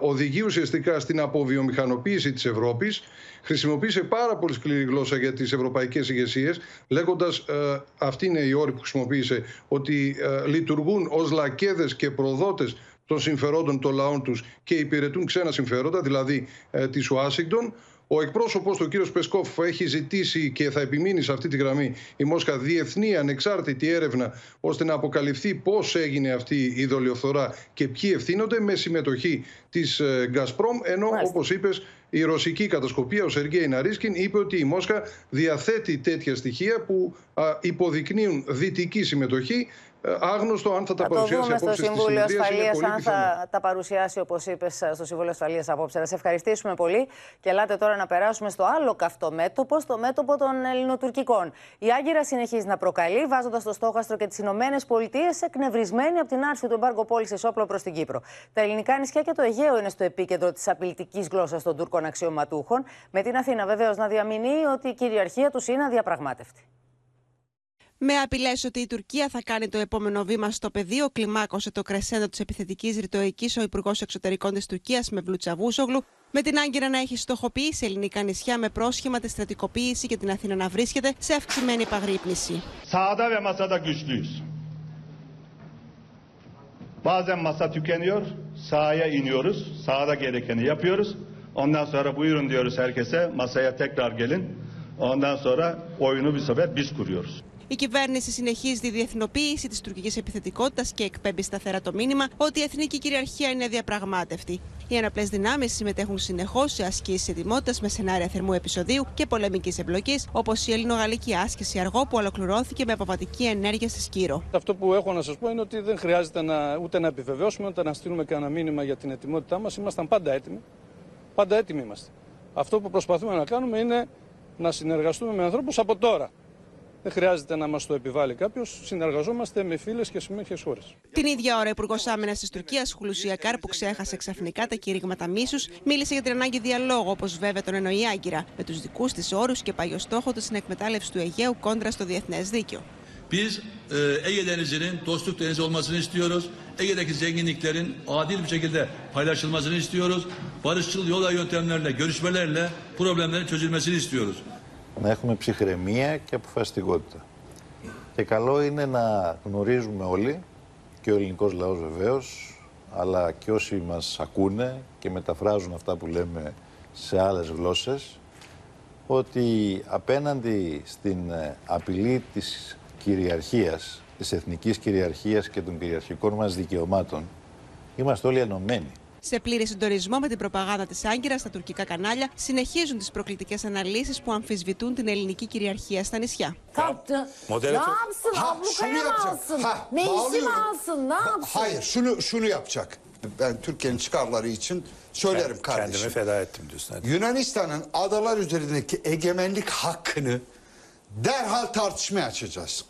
οδηγεί ουσιαστικά στην αποβιομηχανοποίηση της Ευρώπης χρησιμοποίησε πάρα πολύ σκληρή γλώσσα για τις ευρωπαϊκές ηγεσίες, λέγοντας, ε, αυτή είναι η όρη που χρησιμοποίησε, ότι ε, λειτουργούν ως λακέδες και προδότες των συμφερόντων των λαών τους και υπηρετούν ξένα συμφέροντα, δηλαδή ε, της Ουάσιγκτον. Ο εκπρόσωπος του κ. Πεσκόφ έχει ζητήσει και θα επιμείνει σε αυτή τη γραμμή η Μόσχα διεθνή ανεξάρτητη έρευνα ώστε να αποκαλυφθεί πώς έγινε αυτή η δολιοφθορά και ποιοι ευθύνονται με συμμετοχή της Γκασπρόμ. Ενώ, όπως είπες, η ρωσική κατασκοπία, ο Σεργέη Ναρίσκιν, είπε ότι η Μόσχα διαθέτει τέτοια στοιχεία που υποδεικνύουν δυτική συμμετοχή ε, άγνωστο αν θα τα παρουσιάσει απόψε στο Συμβούλιο Ασφαλείας, αν θα τα παρουσιάσει όπως είπες στο Συμβούλιο Ασφαλείας απόψε. Να σε ευχαριστήσουμε πολύ και ελάτε τώρα να περάσουμε στο άλλο καυτό μέτωπο, στο μέτωπο των ελληνοτουρκικών. Η Άγκυρα συνεχίζει να προκαλεί, βάζοντας το στόχαστρο και τις Ηνωμένες Πολιτείες εκνευρισμένοι από την άρση του εμπάργου πώλησης όπλων προς την Κύπρο. Τα ελληνικά νησιά και το Αιγαίο είναι στο επίκεντρο της απειλητικής γλώσσας των Τούρκων αξιωματούχων, με την Αθήνα βεβαίως να διαμηνύει ότι η κυριαρχία τους είναι αδιαπραγμάτευτη. Με απειλές ότι η Τουρκία θα κάνει το επόμενο βήμα στο πεδίο, κλιμάκωσε το κρεσέντο της επιθετικής ρητορικής ο Υπουργός Εξωτερικών της Τουρκίας με Βλουτσαβούσογλου, με την Άγκυρα να έχει στοχοποιήσει ελληνικά νησιά με πρόσχημα τη στρατικοποίηση και την Αθήνα να βρίσκεται σε αυξημένη επαγρύπνηση. Sağda ve masada güçlüyüz. Bazen masa tükeniyor, sahaya iniyoruz, sahada gerekeni yapıyoruz. Ondan sonra buyurun diyoruz herkese, masaya tekrar gelin. Ondan sonra oyunu bir sefer biz kuruyoruz. Η κυβέρνηση συνεχίζει τη διεθνοποίηση της τουρκικής επιθετικότητας και εκπέμπει σταθερά το μήνυμα ότι η εθνική κυριαρχία είναι διαπραγμάτευτη. Οι αναπλές δυνάμεις συμμετέχουν συνεχώς σε ασκήσεις ετοιμότητας με σενάρια θερμού επεισοδίου και πολεμικής εμπλοκής, όπως η ελληνογαλλική άσκηση αργό που ολοκληρώθηκε με αποβατική ενέργεια στη Σκύρο. Αυτό που έχω να σας πω είναι ότι δεν χρειάζεται να, ούτε να επιβεβαιώσουμε ούτε να στείλουμε κανένα μήνυμα για την ετοιμότητά μας. Ήμασταν πάντα έτοιμοι. Πάντα έτοιμοι είμαστε. Αυτό που προσπαθούμε να κάνουμε είναι να συνεργαστούμε με ανθρώπους από τώρα. Δεν χρειάζεται να μας το επιβάλλει κάποιος. Συνεργαζόμαστε με φίλες και συμμέχειε χώρες. Την ίδια ώρα, ο Υπουργός Άμυνας της Τουρκίας, Χουλουσιακάρ, που ξέχασε ξαφνικά τα κηρύγματα μίσους, μίλησε για την ανάγκη διαλόγου, όπως βέβαια τον εννοεί άγκυρα, με τους δικούς της όρους και παλιό στόχο της στην εκμετάλλευση του Αιγαίου κόντρα στο διεθνές δίκαιο. Biz e, Ege Denizi'nin dostluk denizi olmasını istiyoruz. Ege'deki zenginliklerin adil bir şekilde paylaşılmasını istiyoruz. Barışçıl yola yöntemlerle, görüşmelerle problemlerin çözülmesini istiyoruz. Να έχουμε ψυχραιμία και αποφασιστικότητα. Και καλό είναι να γνωρίζουμε όλοι, και ο ελληνικός λαός βεβαίως, αλλά και όσοι μας ακούνε και μεταφράζουν αυτά που λέμε σε άλλες γλώσσες, ότι απέναντι στην ε, απειλή της κυριαρχίας, της εθνικής κυριαρχίας και των κυριαρχικών μας δικαιωμάτων, είμαστε όλοι ενωμένοι σε πλήρη συντονισμό με την προπαγάνδα τη Άγκυρα στα τουρκικά κανάλια, συνεχίζουν τι προκλητικέ αναλύσει που αμφισβητούν την ελληνική κυριαρχία στα νησιά. Hayır, şunu şunu yapacak. Ben Türkiye'nin çıkarları için söylerim kardeşim. Kendimi feda ettim diyorsun. Hadi. Yunanistan'ın adalar üzerindeki egemenlik hakkını derhal tartışmaya açacağız.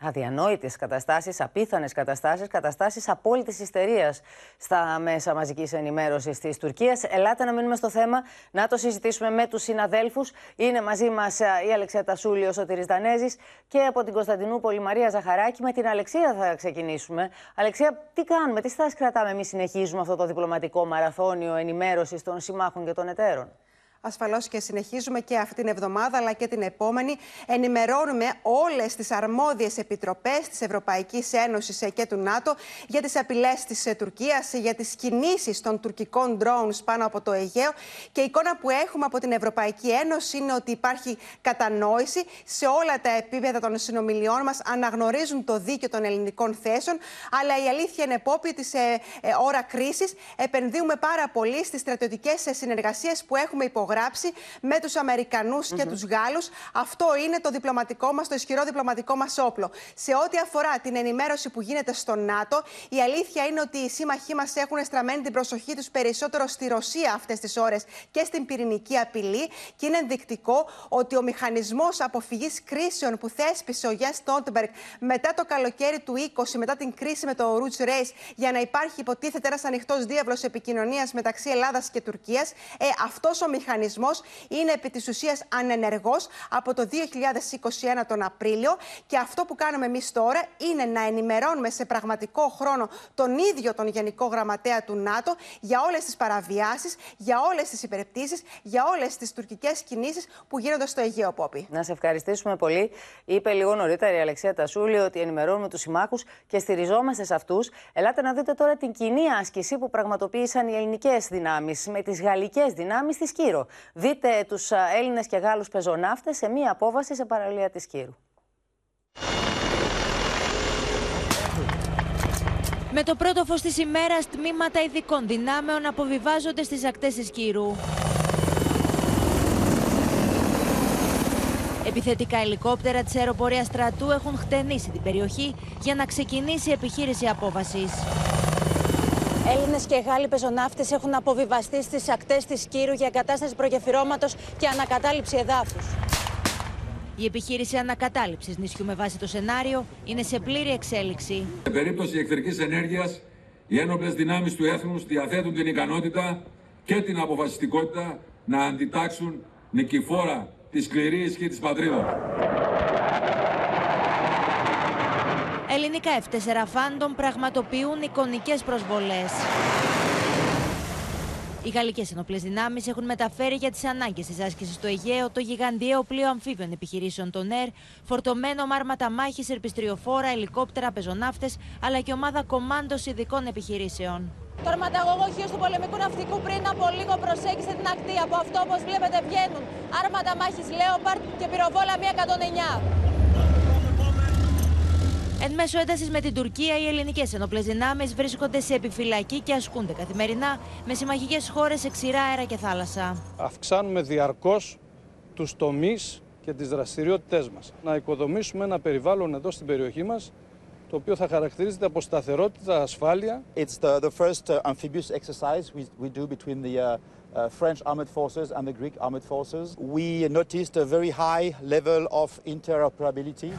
Αδιανόητες καταστάσεις, απίθανες καταστάσεις, καταστάσεις απόλυτης ιστερίας στα μέσα μαζικής ενημέρωσης της Τουρκίας. Ελάτε να μείνουμε στο θέμα, να το συζητήσουμε με τους συναδέλφους. Είναι μαζί μας η Αλεξία Τασούλη, ο Σωτήρης Δανέζης και από την Κωνσταντινούπολη Μαρία Ζαχαράκη. Με την Αλεξία θα ξεκινήσουμε. Αλεξία, τι κάνουμε, τι στάση κρατάμε, εμείς συνεχίζουμε αυτό το διπλωματικό μαραθώνιο ενημέρωσης των συμμάχων και των εταίρων; Ασφαλώς και συνεχίζουμε και αυτή την εβδομάδα αλλά και την επόμενη. Ενημερώνουμε όλες τις αρμόδιες επιτροπές της Ευρωπαϊκής Ένωσης και του ΝΑΤΟ για τις απειλές της Τουρκίας, για τις κινήσεις των τουρκικών drones πάνω από το Αιγαίο. Και η εικόνα που έχουμε από την Ευρωπαϊκή Ένωση είναι ότι υπάρχει κατανόηση σε όλα τα επίπεδα των συνομιλιών μας. Αναγνωρίζουν το δίκαιο των ελληνικών θέσεων. Αλλά η αλήθεια είναι πόπη τη ε, ε, ώρα κρίσης. Επενδύουμε πάρα πολύ στις στρατιωτικές συνεργασίες που έχουμε υπογράψει υπογράψει με τους Αμερικανούς mm -hmm. και τους Γάλλους. Αυτό είναι το διπλωματικό μας, το ισχυρό διπλωματικό μας όπλο. Σε ό,τι αφορά την ενημέρωση που γίνεται στο ΝΑΤΟ, η αλήθεια είναι ότι οι σύμμαχοί μας έχουν στραμμένη την προσοχή τους περισσότερο στη Ρωσία αυτές τις ώρες και στην πυρηνική απειλή. Και είναι ενδεικτικό ότι ο μηχανισμός αποφυγής κρίσεων που θέσπισε ο Γιάνν Στόλτεμπεργκ μετά το καλοκαίρι του 20, μετά την κρίση με το Ρουτζ Ρέις, για να υπάρχει υποτίθεται ένας ανοιχτός διάβλος επικοινωνίας μεταξύ Ελλάδας και Τουρκίας, ε, αυτός ο μηχανισμός είναι επί της ουσίας ανενεργός από το 2021 τον Απρίλιο και αυτό που κάνουμε εμείς τώρα είναι να ενημερώνουμε σε πραγματικό χρόνο τον ίδιο τον Γενικό Γραμματέα του ΝΑΤΟ για όλες τις παραβιάσεις, για όλες τις υπερεπτήσεις, για όλες τις τουρκικές κινήσεις που γίνονται στο Αιγαίο Πόπι. Να σε ευχαριστήσουμε πολύ. Είπε λίγο νωρίτερα η Αλεξία Τασούλη ότι ενημερώνουμε τους συμμάχους και στηριζόμαστε σε αυτούς. Ελάτε να δείτε τώρα την κοινή άσκηση που πραγματοποίησαν οι ελληνικές δυνάμεις με τις γαλλικές δυνάμεις της Κύρο. Δείτε τους Έλληνες και Γάλλους πεζοναύτες σε μία απόβαση σε παραλία της Κύρου. Με το πρώτο φως της ημέρας, τμήματα ειδικών δυνάμεων αποβιβάζονται στις ακτές της Κύρου. Επιθετικά ελικόπτερα της αεροπορίας στρατού έχουν χτενίσει την περιοχή για να ξεκινήσει η επιχείρηση απόβασης. Έλληνες και Γάλλοι πεζοναύτες έχουν αποβιβαστεί στις ακτές της Κύρου για εγκατάσταση προγεφυρώματο και ανακατάληψη εδάφους. Η επιχείρηση ανακατάληψης νησιού με βάση το σενάριο είναι σε πλήρη εξέλιξη. Σε περίπτωση ηλεκτρική ενέργειας, οι ένοπλες δυνάμεις του έθνους διαθέτουν την ικανότητα και την αποφασιστικότητα να αντιτάξουν νικηφόρα τη σκληρή ισχύ της πατρίδας. Ελληνικά F4 Phantom πραγματοποιούν εικονικές προσβολές. Οι γαλλικές ενοπλέ δυνάμεις έχουν μεταφέρει για τις ανάγκες της άσκησης στο Αιγαίο το γιγαντιαίο πλοίο αμφίβιων επιχειρήσεων των ΕΡ, φορτωμένο με άρματα μάχης, ερπιστριοφόρα, ελικόπτερα, πεζοναύτες, αλλά και ομάδα κομμάντος ειδικών επιχειρήσεων. Το αρματαγωγό του πολεμικού ναυτικού πριν από λίγο προσέγγισε την ακτή. Από αυτό, όπως βλέπετε, βγαίνουν άρματα μάχης Λέοπαρτ και πυροβόλα 109. Εν μέσω έντασης με την Τουρκία, οι ελληνικές ενόπλες δυνάμεις βρίσκονται σε επιφυλακή και ασκούνται καθημερινά με συμμαχικές χώρες σε ξηρά αέρα και θάλασσα. Αυξάνουμε διαρκώς τους τομείς και τις δραστηριότητές μας. Να οικοδομήσουμε ένα περιβάλλον εδώ στην περιοχή μας το οποίο θα χαρακτηρίζεται από σταθερότητα, ασφάλεια. It's the, the first uh, amphibious exercise we, we do between the uh, uh, French armed forces and the Greek armed forces. We noticed a very high level of interoperability.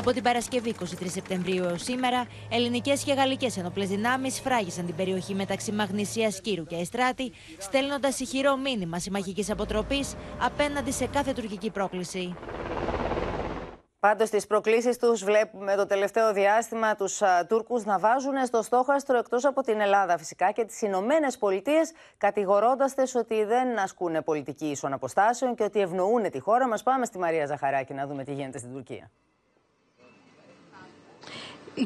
Από την Παρασκευή 23 Σεπτεμβρίου έως σήμερα, ελληνικές και γαλλικές ενοπλές δυνάμεις φράγισαν την περιοχή μεταξύ Μαγνησίας Κύρου και Εστράτη, στέλνοντας ηχηρό μήνυμα συμμαχικής αποτροπής απέναντι σε κάθε τουρκική πρόκληση. Πάντως, τις προκλήσεις τους βλέπουμε το τελευταίο διάστημα τους Τούρκους να βάζουν στο στόχαστρο εκτός από την Ελλάδα φυσικά και τις Ηνωμένε Πολιτείες, κατηγορώντας τες ότι δεν ασκούν πολιτική ίσων αποστάσεων και ότι ευνοούν τη χώρα μας. Πάμε στη Μαρία Ζαχαράκη να δούμε τι γίνεται στην Τουρκία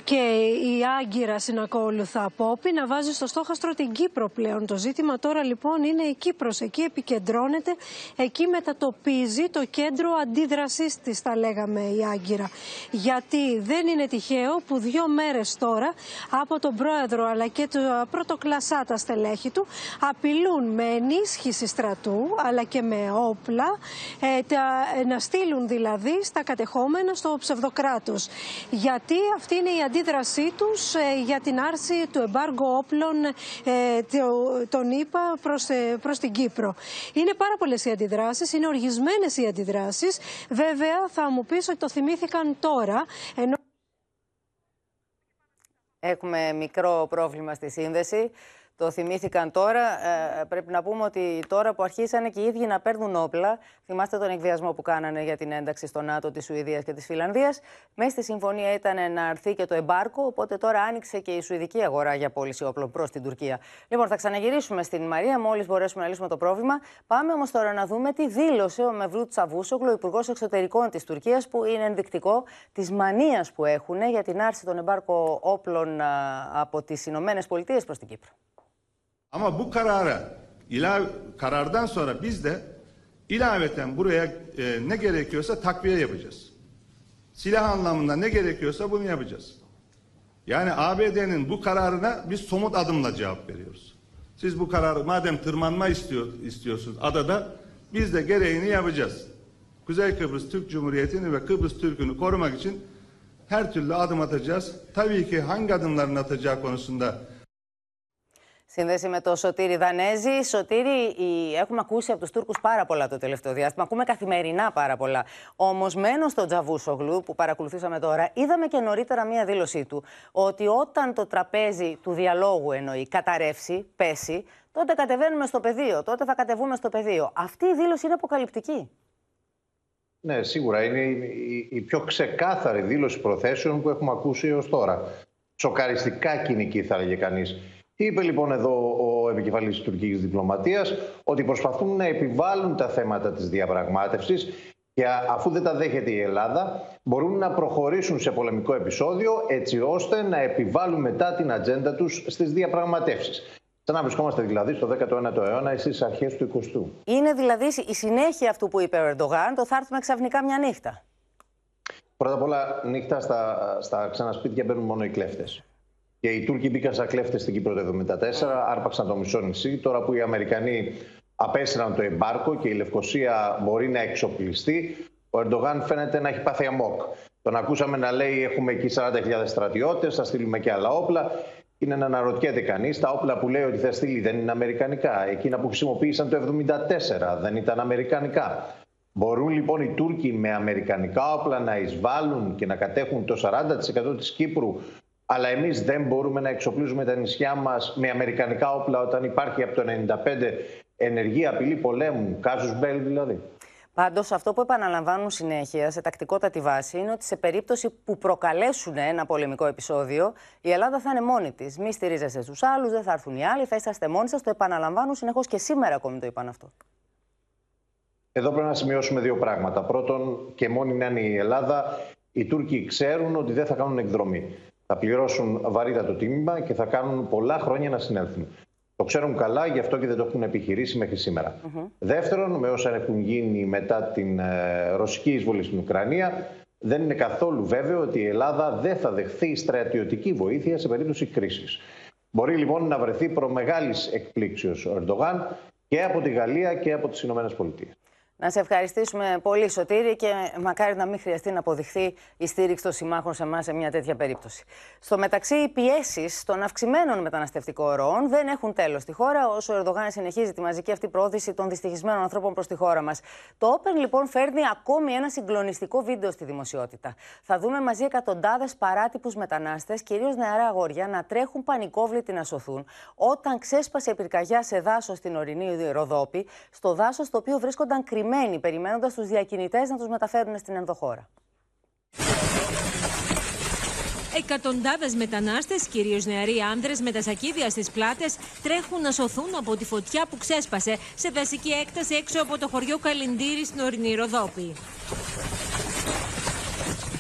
και η Άγκυρα συνακόλουθα απόπη να βάζει στο στόχαστρο την Κύπρο πλέον. Το ζήτημα τώρα λοιπόν είναι η Κύπρος. Εκεί επικεντρώνεται, εκεί μετατοπίζει το κέντρο αντίδρασής της θα λέγαμε η Άγκυρα. Γιατί δεν είναι τυχαίο που δύο μέρες τώρα από τον πρόεδρο αλλά και το πρωτοκλασσά τα στελέχη του απειλούν με ενίσχυση στρατού αλλά και με όπλα ε, τα, να στείλουν δηλαδή στα κατεχόμενα στο ψευδοκράτος. Γιατί αυτή είναι η αντίδρασή τους ε, για την άρση του εμπάργου όπλων ε, των ΗΠΑ προς, ε, προς την Κύπρο. Είναι πάρα πολλές οι αντιδράσεις, είναι οργισμένες οι αντιδράσεις. Βέβαια θα μου πεις ότι το θυμήθηκαν τώρα. Ενώ... Έχουμε μικρό πρόβλημα στη σύνδεση. Το θυμήθηκαν τώρα. Ε, πρέπει να πούμε ότι τώρα που αρχίσανε και οι ίδιοι να παίρνουν όπλα, θυμάστε τον εκβιασμό που κάνανε για την ένταξη στο ΝΑΤΟ της Σουηδίας και της Φιλανδίας. Μέσα στη συμφωνία ήταν να έρθει και το εμπάρκο, οπότε τώρα άνοιξε και η Σουηδική αγορά για πώληση όπλων προς την Τουρκία. Λοιπόν, θα ξαναγυρίσουμε στην Μαρία μόλις μπορέσουμε να λύσουμε το πρόβλημα. Πάμε όμως τώρα να δούμε τι δήλωσε ο Μευλού Τσαβούσογλου, Υπουργός Εξωτερικών της Τουρκίας, που είναι ενδεικτικό της μανίας που έχουν για την άρση των εμπάρκο όπλων από τις Ηνωμένες Πολιτείες προς την Κύπρο. Ama bu karara ilave karardan sonra biz de ilaveten buraya e, ne gerekiyorsa takviye yapacağız. Silah anlamında ne gerekiyorsa bunu yapacağız. Yani ABD'nin bu kararına biz somut adımla cevap veriyoruz. Siz bu kararı madem tırmanma istiyor, istiyorsunuz adada biz de gereğini yapacağız. Kuzey Kıbrıs Türk Cumhuriyeti'ni ve Kıbrıs Türk'ünü korumak için her türlü adım atacağız. Tabii ki hangi adımların atacağı konusunda Σύνδεση με το Σωτήρι Δανέζη. Σωτήρι, έχουμε ακούσει από τους Τούρκους πάρα πολλά το τελευταίο διάστημα. Ακούμε καθημερινά πάρα πολλά. Όμως, μένω στον Τζαβούσογλου που παρακολουθήσαμε τώρα, είδαμε και νωρίτερα μία δήλωσή του ότι όταν το τραπέζι του διαλόγου εννοεί καταρρεύσει, πέσει, τότε κατεβαίνουμε στο πεδίο. Τότε θα κατεβούμε στο πεδίο. Αυτή η δήλωση είναι αποκαλυπτική. Ναι, σίγουρα είναι η πιο ξεκάθαρη δήλωση προθέσεων που έχουμε ακούσει έως τώρα. Σοκαριστικά κοινική, θα έλεγε κανείς. Είπε λοιπόν εδώ ο επικεφαλής της τουρκικής διπλωματίας ότι προσπαθούν να επιβάλλουν τα θέματα της διαπραγμάτευσης και αφού δεν τα δέχεται η Ελλάδα μπορούν να προχωρήσουν σε πολεμικό επεισόδιο έτσι ώστε να επιβάλλουν μετά την ατζέντα τους στις διαπραγματεύσεις. Σαν να βρισκόμαστε δηλαδή στο 19ο αιώνα ή στις αρχές του 20ου. Είναι δηλαδή η συνέχεια αυτού που είπε ο Ερντογάν, το θα έρθουμε ξαφνικά μια νύχτα. Πρώτα απ' όλα, νύχτα στα, στα ξένα σπίτια μπαίνουν μόνο οι κλέφτες. Και οι Τούρκοι μπήκαν σαν κλέφτες στην Κύπρο το 1974, άρπαξαν το μισό νησί. Τώρα που οι Αμερικανοί απέσυραν το εμπάρκο και η Λευκοσία μπορεί να εξοπλιστεί, ο Ερντογάν φαίνεται να έχει πάθει αμόκ. Τον ακούσαμε να λέει: Έχουμε εκεί 40.000 στρατιώτες, θα στείλουμε και άλλα όπλα. Είναι να αναρωτιέται κανείς. Τα όπλα που λέει ότι θα στείλει δεν είναι αμερικανικά. Εκείνα που χρησιμοποίησαν το 1974 δεν ήταν αμερικανικά. Μπορούν λοιπόν οι Τούρκοι με αμερικανικά όπλα να εισβάλλουν και να κατέχουν το 40% της Κύπρου αλλά εμείς δεν μπορούμε να εξοπλίζουμε τα νησιά μας με αμερικανικά όπλα όταν υπάρχει από το 1995 ενεργή απειλή πολέμου, κάζους μπέλ δηλαδή. Πάντως, αυτό που επαναλαμβάνουν συνέχεια σε τακτικότατη βάση είναι ότι σε περίπτωση που προκαλέσουν ένα πολεμικό επεισόδιο, η Ελλάδα θα είναι μόνη της. Μη στηρίζεστε στους άλλους, δεν θα έρθουν οι άλλοι, θα είσαστε μόνοι σας. Το επαναλαμβάνουν συνεχώς και σήμερα ακόμη το είπαν αυτό. Εδώ πρέπει να σημειώσουμε δύο πράγματα. Πρώτον, και μόνη να είναι η Ελλάδα, οι Τούρκοι ξέρουν ότι δεν θα κάνουν εκδρομή θα πληρώσουν βαρύτατο τίμημα και θα κάνουν πολλά χρόνια να συνέλθουν. Το ξέρουν καλά, γι' αυτό και δεν το έχουν επιχειρήσει μέχρι σήμερα. Δεύτερον, με όσα έχουν γίνει μετά την ε, ρωσική εισβολή στην Ουκρανία, δεν είναι καθόλου βέβαιο ότι η Ελλάδα δεν θα δεχθεί στρατιωτική βοήθεια σε περίπτωση κρίσης. Μπορεί λοιπόν να βρεθεί προ μεγάλη εκπλήξεως ο Ερντογάν και από τη Γαλλία και από τις Ηνωμένες Πολιτείες. Να σε ευχαριστήσουμε πολύ, Σωτήρη, και μακάρι να μην χρειαστεί να αποδειχθεί η στήριξη των συμμάχων σε εμάς σε μια τέτοια περίπτωση. Στο μεταξύ, οι πιέσεις των αυξημένων μεταναστευτικών ροών δεν έχουν τέλος στη χώρα, όσο ο Ερδογάν συνεχίζει τη μαζική αυτή πρόθεση των δυστυχισμένων ανθρώπων προς τη χώρα μας. Το Open, λοιπόν, φέρνει ακόμη ένα συγκλονιστικό βίντεο στη δημοσιότητα. Θα δούμε μαζί εκατοντάδες παράτυπους μετανάστες, κυρίως νεαρά αγόρια, να τρέχουν πανικόβλητοι να σωθούν, όταν ξέσπασε πυρκαγιά σε δάσος στην ορεινή Ροδόπη, στο δάσος το οποίο βρίσκονταν κρυμμένοι περιμένοντα περιμένοντας τους διακινητές να τους μεταφέρουν στην ενδοχώρα. Εκατοντάδες μετανάστες, κυρίως νεαροί άνδρες με τα σακίδια στις πλάτες, τρέχουν να σωθούν από τη φωτιά που ξέσπασε σε δασική έκταση έξω από το χωριό Καλυντήρη στην ορεινή Ροδόπη.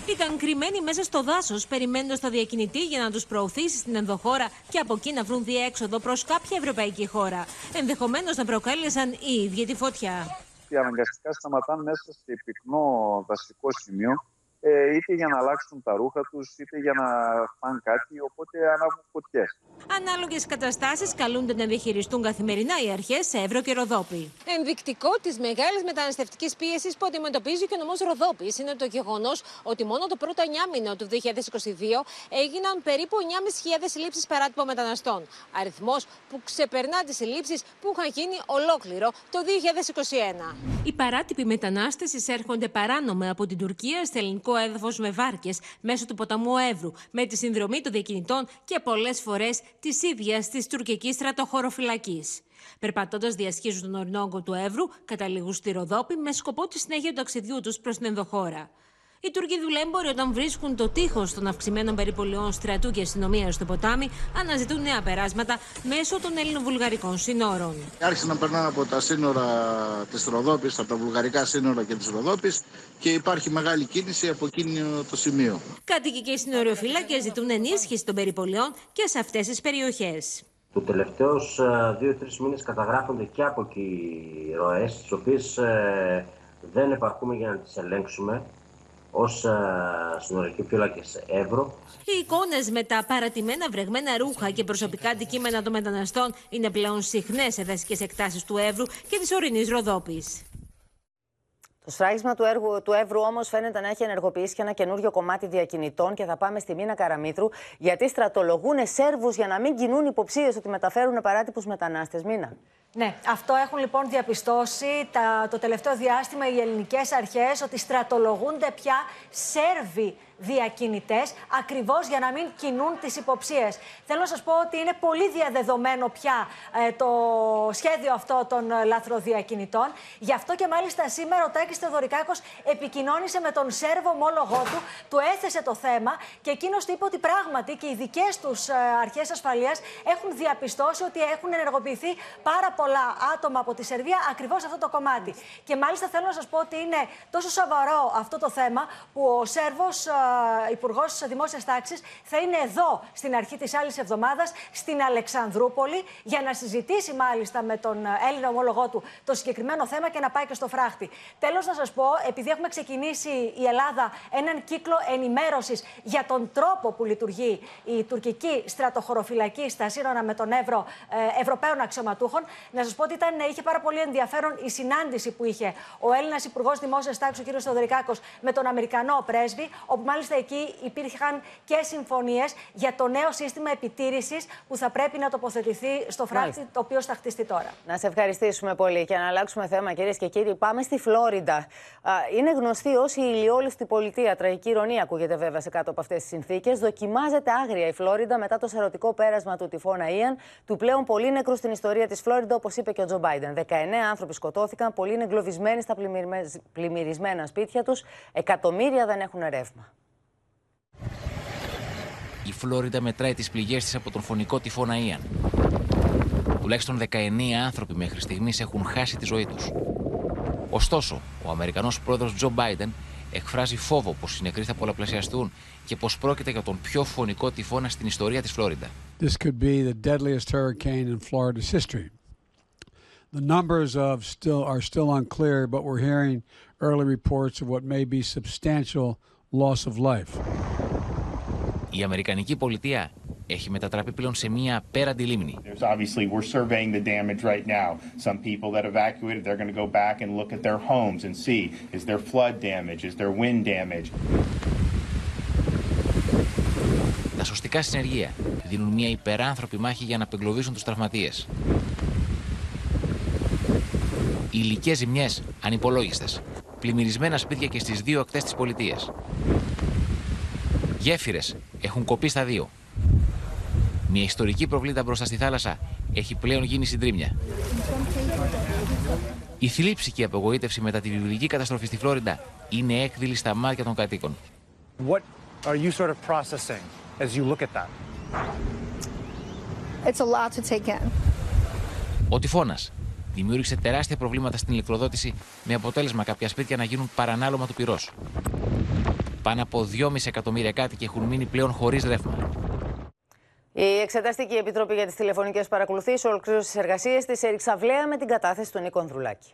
Ήταν κρυμμένοι μέσα στο δάσος, περιμένοντας το διακινητή για να τους προωθήσει στην ενδοχώρα και από εκεί να βρουν διέξοδο προς κάποια ευρωπαϊκή χώρα. Ενδεχομένως να προκάλεσαν οι ίδιοι τη φωτιά και αναγκαστικά σταματάνε μέσα σε πυκνό δασικό σημείο ε, είτε για να αλλάξουν τα ρούχα τους, είτε για να φάνε κάτι, οπότε ανάβουν φωτιές. Ανάλογες καταστάσεις καλούνται να διαχειριστούν καθημερινά οι αρχές σε Εύρο και Ροδόπη. Ενδεικτικό της μεγάλης μεταναστευτικής πίεσης που αντιμετωπίζει και ο νομός Ροδόπης είναι το γεγονός ότι μόνο το πρώτο 9 μήνο του 2022 έγιναν περίπου 9.500 λήψει παράτυπων μεταναστών. Αριθμός που ξεπερνά τις συλλήψεις που είχαν γίνει ολόκληρο το 2021. Οι παράτυποι μετανάστες εισέρχονται παράνομα από την Τουρκία σε ελληνικό έδαφος με βάρκες μέσω του ποταμού Εύρου, με τη συνδρομή των διακινητών και πολλές φορές της ίδιας της τουρκικής στρατοχωροφυλακής. Περπατώντας διασχίζουν τον ορεινόγκο του Εύρου, καταλήγουν στη Ροδόπη με σκοπό τη συνέχεια του ταξιδιού τους προς την ενδοχώρα. Οι Τούρκοι δουλέμποροι, όταν βρίσκουν το τείχος των αυξημένων περιπολιών στρατού και αστυνομία στο ποτάμι, αναζητούν νέα περάσματα μέσω των Ελληνοβουλγαρικών σύνορων. Άρχισαν να περνάνε από τα σύνορα της Ροδόπης, από τα βουλγαρικά σύνορα και της Ροδόπης και υπάρχει μεγάλη κίνηση από εκείνο το σημείο. Κάτοικοι και συνοριοφύλακες ζητούν ενίσχυση των περιπολιών και σε αυτές τις περιοχές. Του τελευταίους ε, δύο-τρεις μήνες καταγράφονται και από εκεί ροές, τις οποίες ε, δεν επαρκούμε για να τις ελέγξουμε ως συνορικοί φύλακε Εύρο. Οι εικόνες με τα παρατημένα βρεγμένα ρούχα και προσωπικά αντικείμενα των μεταναστών είναι πλέον συχνές σε δασικέ εκτάσεις του Εύρου και της ορεινής Ροδόπης. Το σφράγισμα του, έργου, του Εύρου όμως φαίνεται να έχει ενεργοποιήσει και ένα καινούριο κομμάτι διακινητών και θα πάμε στη Μίνα Καραμίτρου, γιατί στρατολογούν Σέρβους για να μην κινούν υποψίες ότι μεταφέρουν παράτυπους μετανάστες. Μίνα. Ναι, αυτό έχουν λοιπόν διαπιστώσει τα, το τελευταίο διάστημα οι ελληνικές αρχές ότι στρατολογούνται πια Σέρβοι διακινητές, ακριβώς για να μην κινούν τις υποψίες. Θέλω να σας πω ότι είναι πολύ διαδεδομένο πια ε, το σχέδιο αυτό των ε, λαθροδιακινητών. Γι' αυτό και μάλιστα σήμερα ο Τάκης Θεοδωρικάκος επικοινώνησε με τον Σέρβο ομόλογό του, του έθεσε το θέμα και εκείνος του είπε ότι πράγματι και οι δικές τους ε, αρχές ασφαλείας έχουν διαπιστώσει ότι έχουν ενεργοποιηθεί πάρα πολλά άτομα από τη Σερβία ακριβώς αυτό το κομμάτι. Και μάλιστα θέλω να σας πω ότι είναι τόσο σοβαρό αυτό το θέμα που ο Σέρβος Υπουργός Δημόσιας Τάξης θα είναι εδώ στην αρχή της άλλης εβδομάδας στην Αλεξανδρούπολη για να συζητήσει μάλιστα με τον Έλληνα ομόλογό του το συγκεκριμένο θέμα και να πάει και στο φράχτη. Τέλος, να σας πω, επειδή έχουμε ξεκινήσει η Ελλάδα έναν κύκλο ενημέρωσης για τον τρόπο που λειτουργεί η τουρκική στρατοχωροφυλακή στα σύνορα με τον Εύρο ε, Ευρωπαίων αξιωματούχων, να σας πω ότι ήταν, είχε πάρα πολύ ενδιαφέρον η συνάντηση που είχε ο Έλληνας Υπουργός Δημόσιας Τάξης, ο κ. Θεοδωρικάκος, με τον Αμερικανό πρέσβη, όπου μάλιστα εκεί υπήρχαν και συμφωνίες για το νέο σύστημα επιτήρησης που θα πρέπει να τοποθετηθεί στο φράχτη, το οποίο θα χτιστεί τώρα. Να σε ευχαριστήσουμε πολύ και να αλλάξουμε θέμα, κυρίες και κύριοι. Πάμε στη Φλόριντα. Είναι γνωστή ως η ηλιόλουστη πολιτεία. Τραγική ηρωνία ακούγεται βέβαια σε κάτω από αυτές τις συνθήκες. Δοκιμάζεται άγρια η Φλόριντα μετά το σαρωτικό πέρασμα του τυφώνα Ιαν, του πλέον πολύ νεκρού στην ιστορία της Φλόριντα, όπως είπε και ο Τζο Μπάιντεν. 19 άνθρωποι σκοτώθηκαν, πολλοί είναι εγκλωβισμένοι στα πλημμυρισμένα σπίτια τους, εκατομμύρια δεν έχουν ρεύμα. Η Φλόριντα μετράει τις πληγές της από τον φωνικό τυφώνα Ιαν. Τουλάχιστον 19 άνθρωποι μέχρι στιγμής έχουν χάσει τη ζωή τους. Ωστόσο, ο Αμερικανός πρόεδρος Τζο Μπάιντεν εκφράζει φόβο πως οι νεκροί θα πολλαπλασιαστούν και πως πρόκειται για τον πιο φωνικό τυφώνα στην ιστορία της Φλόριντα. This could be the deadliest hurricane in Florida's history. The numbers of still are still unclear, but we're hearing early reports of what may be substantial loss of life. Η Αμερικανική πολιτεία έχει μετατραπεί πλέον σε μια απέραντη λίμνη. There's obviously we're surveying the damage right now. Some people that evacuated, they're going to go back and look at their homes and see is there flood damage, is there wind damage; Τα σωστικά συνεργεία δίνουν μια υπεράνθρωπη μάχη για να απεγκλωβίσουν τους τραυματίες. Οι υλικές ζημιές ανυπολόγιστες. Πλημμυρισμένα σπίτια και στις δύο ακτές της πολιτείας. Γέφυρες έχουν κοπεί στα δύο. Μια ιστορική προβλήτα μπροστά στη θάλασσα έχει πλέον γίνει συντρίμια. Η θλίψη και η απογοήτευση μετά τη βιβλική καταστροφή στη Φλόριντα είναι έκδηλη στα μάτια των κατοίκων. What are you sort of processing as you look at that? It's a lot to take in. Ο τυφώνας δημιούργησε τεράστια προβλήματα στην ηλεκτροδότηση με αποτέλεσμα κάποια σπίτια να γίνουν παρανάλωμα του πυρός. Πάνω από 2,5 εκατομμύρια κάτοικοι έχουν μείνει πλέον χωρίς ρεύμα. Η Εξεταστική Επιτροπή για τις Τηλεφωνικές Παρακολουθήσεις ολοκλήρωσε τις εργασίες της Εριξαβλέα με την κατάθεση του Νίκο Ανδρουλάκη.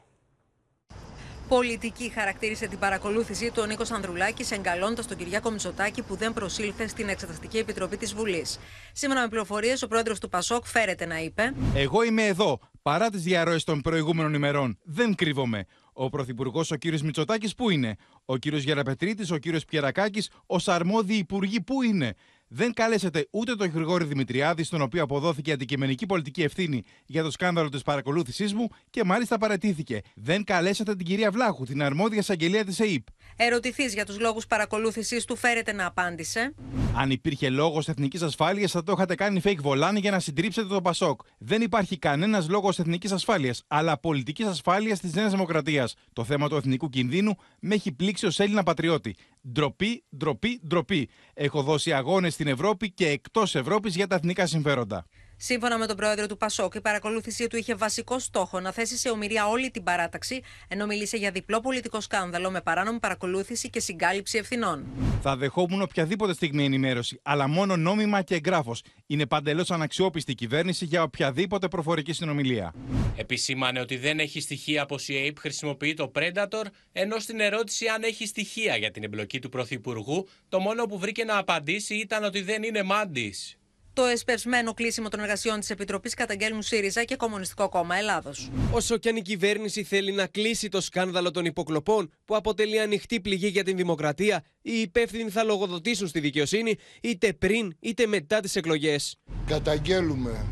Πολιτική χαρακτήρισε την παρακολούθηση του ο Νίκος Ανδρουλάκης, εγκαλώντας τον Κυριάκο Μητσοτάκη που δεν προσήλθε στην Εξεταστική Επιτροπή της Βουλής. Σύμφωνα με πληροφορίες, ο πρόεδρος του Πασόκ φέρεται να είπε: Εγώ είμαι εδώ, παρά τις διαρροές των προηγούμενων ημερών. Δεν κρύβομαι. Ο Πρωθυπουργός, ο κύριος Μητσοτάκης, πού είναι; Ο κύριος Γεραπετρίτης, ο κύριος Πιερακάκης, ως αρμόδιοι υπουργοί, πού είναι; Δεν καλέσατε ούτε τον Γρηγόρη Δημητριάδη, στον οποίο αποδόθηκε αντικειμενική πολιτική ευθύνη για το σκάνδαλο της παρακολούθησής μου και μάλιστα παρατήθηκε. Δεν καλέσατε την κυρία Βλάχου, την αρμόδια εισαγγελία της ΕΕΠ. Ερωτηθείς για τους λόγους παρακολούθησής του, φέρεται να απάντησε. Αν υπήρχε λόγος εθνικής ασφάλειας, θα το είχατε κάνει fake βολάνη για να συντρίψετε το Πασόκ. Δεν υπάρχει κανένας λόγος εθνικής ασφάλειας, αλλά πολιτικής ασφάλειας της Νέας Δημοκρατίας. Το θέμα του εθνικού κινδύνου με έχει πλήξει ως Έλληνα πατριώτη. Ντροπή, ντροπή, ντροπή. Έχω δώσει αγώνες στην Ευρώπη και εκτός Ευρώπης για τα εθνικά συμφέροντα. Σύμφωνα με τον πρόεδρο του Πασόκ, η παρακολούθησή του είχε βασικό στόχο να θέσει σε ομοιρία όλη την παράταξη, ενώ μιλήσε για διπλό πολιτικό σκάνδαλο με παράνομη παρακολούθηση και συγκάλυψη ευθυνών. Θα δεχόμουν οποιαδήποτε στιγμή ενημέρωση, αλλά μόνο νόμιμα και εγγράφος. Είναι παντελώς αναξιόπιστη η κυβέρνηση για οποιαδήποτε προφορική συνομιλία. Επισήμανε ότι δεν έχει στοιχεία πως η ΑΕΠ χρησιμοποιεί το Predator, ενώ στην ερώτηση αν έχει στοιχεία για την εμπλοκή του Πρωθυπουργού, το μόνο που βρήκε να απαντήσει ήταν ότι δεν είναι μάντης. Το εσπευσμένο κλείσιμο των εργασιών της Επιτροπής καταγγέλνουν ΣΥΡΙΖΑ και Κομμουνιστικό Κόμμα Ελλάδος. Όσο και αν η κυβέρνηση θέλει να κλείσει το σκάνδαλο των υποκλοπών, που αποτελεί ανοιχτή πληγή για την δημοκρατία, οι υπεύθυνοι θα λογοδοτήσουν στη δικαιοσύνη είτε πριν είτε μετά τις εκλογές. Καταγγέλουμε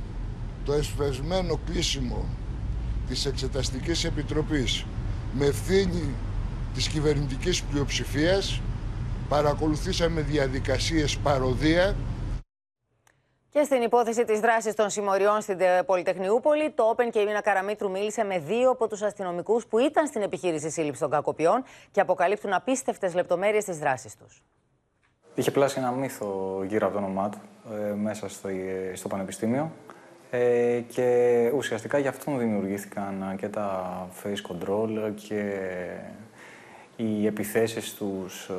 το εσπευσμένο κλείσιμο της Εξεταστικής Επιτροπής με ευθύνη της κυβερνητικής πλειοψηφίας παρακολουθήσαμε διαδικασίες παροδία και στην υπόθεση της δράσης των συμμοριών στην Πολυτεχνιούπολη, το Open και η Μίνα Καραμίτρου μίλησε με δύο από τους αστυνομικούς που ήταν στην επιχείρηση σύλληψη των κακοποιών και αποκαλύπτουν απίστευτες λεπτομέρειες της δράσης τους. Είχε πλάσει ένα μύθο γύρω από το όνομά του ε, μέσα στο, ε, στο Πανεπιστήμιο ε, και ουσιαστικά γι' αυτόν δημιουργήθηκαν και τα face control και οι επιθέσεις στους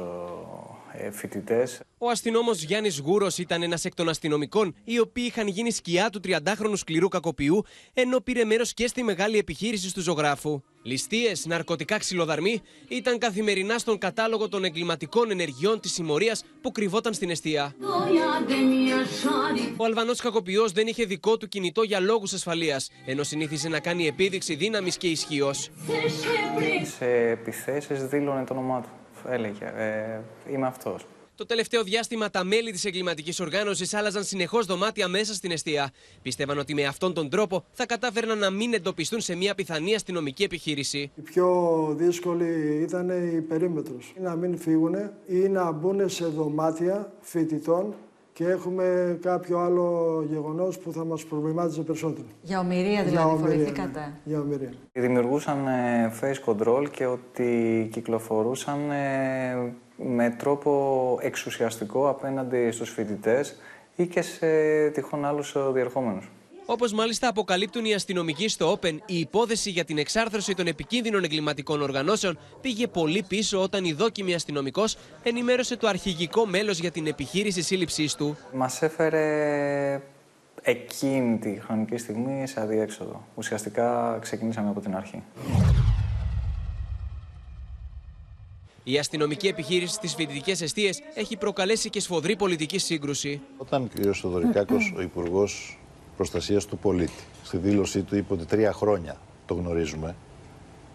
ε, φοιτητές. Ο αστυνόμος Γιάννης Γούρος ήταν ένας εκ των αστυνομικών οι οποίοι είχαν γίνει σκιά του 30χρονου σκληρού κακοποιού, ενώ πήρε μέρος και στη μεγάλη επιχείρηση του ζωγράφου. Ληστείες, ναρκωτικά ξυλοδαρμοί ήταν καθημερινά στον κατάλογο των εγκληματικών ενεργειών της συμμορίας που κρυβόταν στην αιστεία. Ο Αλβανός κακοποιός δεν είχε δικό του κινητό για λόγους ασφαλείας, ενώ συνήθιζε να κάνει επίδειξη δύναμης και ισχύως. Σε επιθέσεις δήλωνε το όνομά του έλεγε. Ε, είμαι αυτός. Το τελευταίο διάστημα τα μέλη της εγκληματικής οργάνωσης άλλαζαν συνεχώς δωμάτια μέσα στην αιστεία. Πίστευαν ότι με αυτόν τον τρόπο θα κατάφερναν να μην εντοπιστούν σε μια πιθανή αστυνομική επιχείρηση. Η πιο δύσκολη ήταν η περίμετρος. Να μην φύγουν ή να μπουν σε δωμάτια φοιτητών και έχουμε κάποιο άλλο γεγονός που θα μας προβλημάτιζε περισσότερο. Για ομοιρία δηλαδή, φοβηθήκατε. Ναι. Για ομοιρία. Δημιουργούσαν ε, face control και ότι κυκλοφορούσαν ε, με τρόπο εξουσιαστικό απέναντι στους φοιτητές ή και σε τυχόν άλλους διερχόμενους. Όπως μάλιστα αποκαλύπτουν οι αστυνομικοί στο Open, η υπόθεση για την εξάρθρωση των επικίνδυνων εγκληματικών οργανώσεων πήγε πολύ πίσω όταν η δόκιμη αστυνομικός ενημέρωσε το αρχηγικό μέλος για την επιχείρηση σύλληψής του. Μας έφερε εκείνη τη χρονική στιγμή σε αδιέξοδο. Ουσιαστικά ξεκινήσαμε από την αρχή. Η αστυνομική επιχείρηση στις φοιτητικές αιστείες έχει προκαλέσει και σφοδρή πολιτική σύγκρουση. Όταν ο κ. Σοδωρικάκος, ο Υπουργός Προστασίας του Πολίτη, στη δήλωσή του είπε ότι τρία χρόνια το γνωρίζουμε,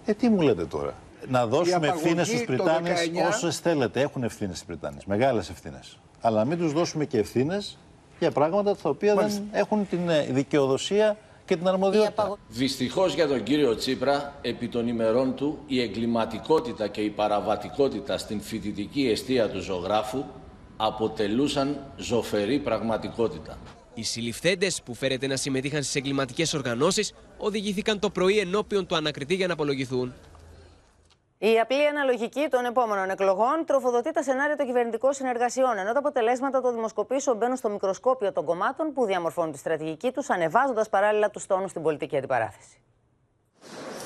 ε, τι μου λέτε τώρα; Να δώσουμε ευθύνες στους Πριτάνες όσες θέλετε. Έχουν ευθύνες οι Πριτάνες. Μεγάλες ευθύνες. Αλλά να μην τους δώσουμε και ευθύνες για πράγματα τα οποία δεν έχουν την ε, δικαιοδοσία και την αρμοδιότητα. Δυστυχώς για τον κύριο Τσίπρα, επί των ημερών του, η εγκληματικότητα και η παραβατικότητα στην φοιτητική αιστεία του ζωγράφου αποτελούσαν ζωφερή πραγματικότητα. Οι συλληφθέντες που φέρεται να συμμετείχαν στις εγκληματικές οργανώσεις οδηγήθηκαν το πρωί ενώπιον του ανακριτή για να απολογηθούν. Η απλή αναλογική των επόμενων εκλογών τροφοδοτεί τα σενάρια των κυβερνητικών συνεργασιών, ενώ τα αποτελέσματα των δημοσκοπήσεων μπαίνουν στο μικροσκόπιο των κομμάτων που διαμορφώνουν τη στρατηγική τους, ανεβάζοντας παράλληλα τους τόνους στην πολιτική αντιπαράθεση.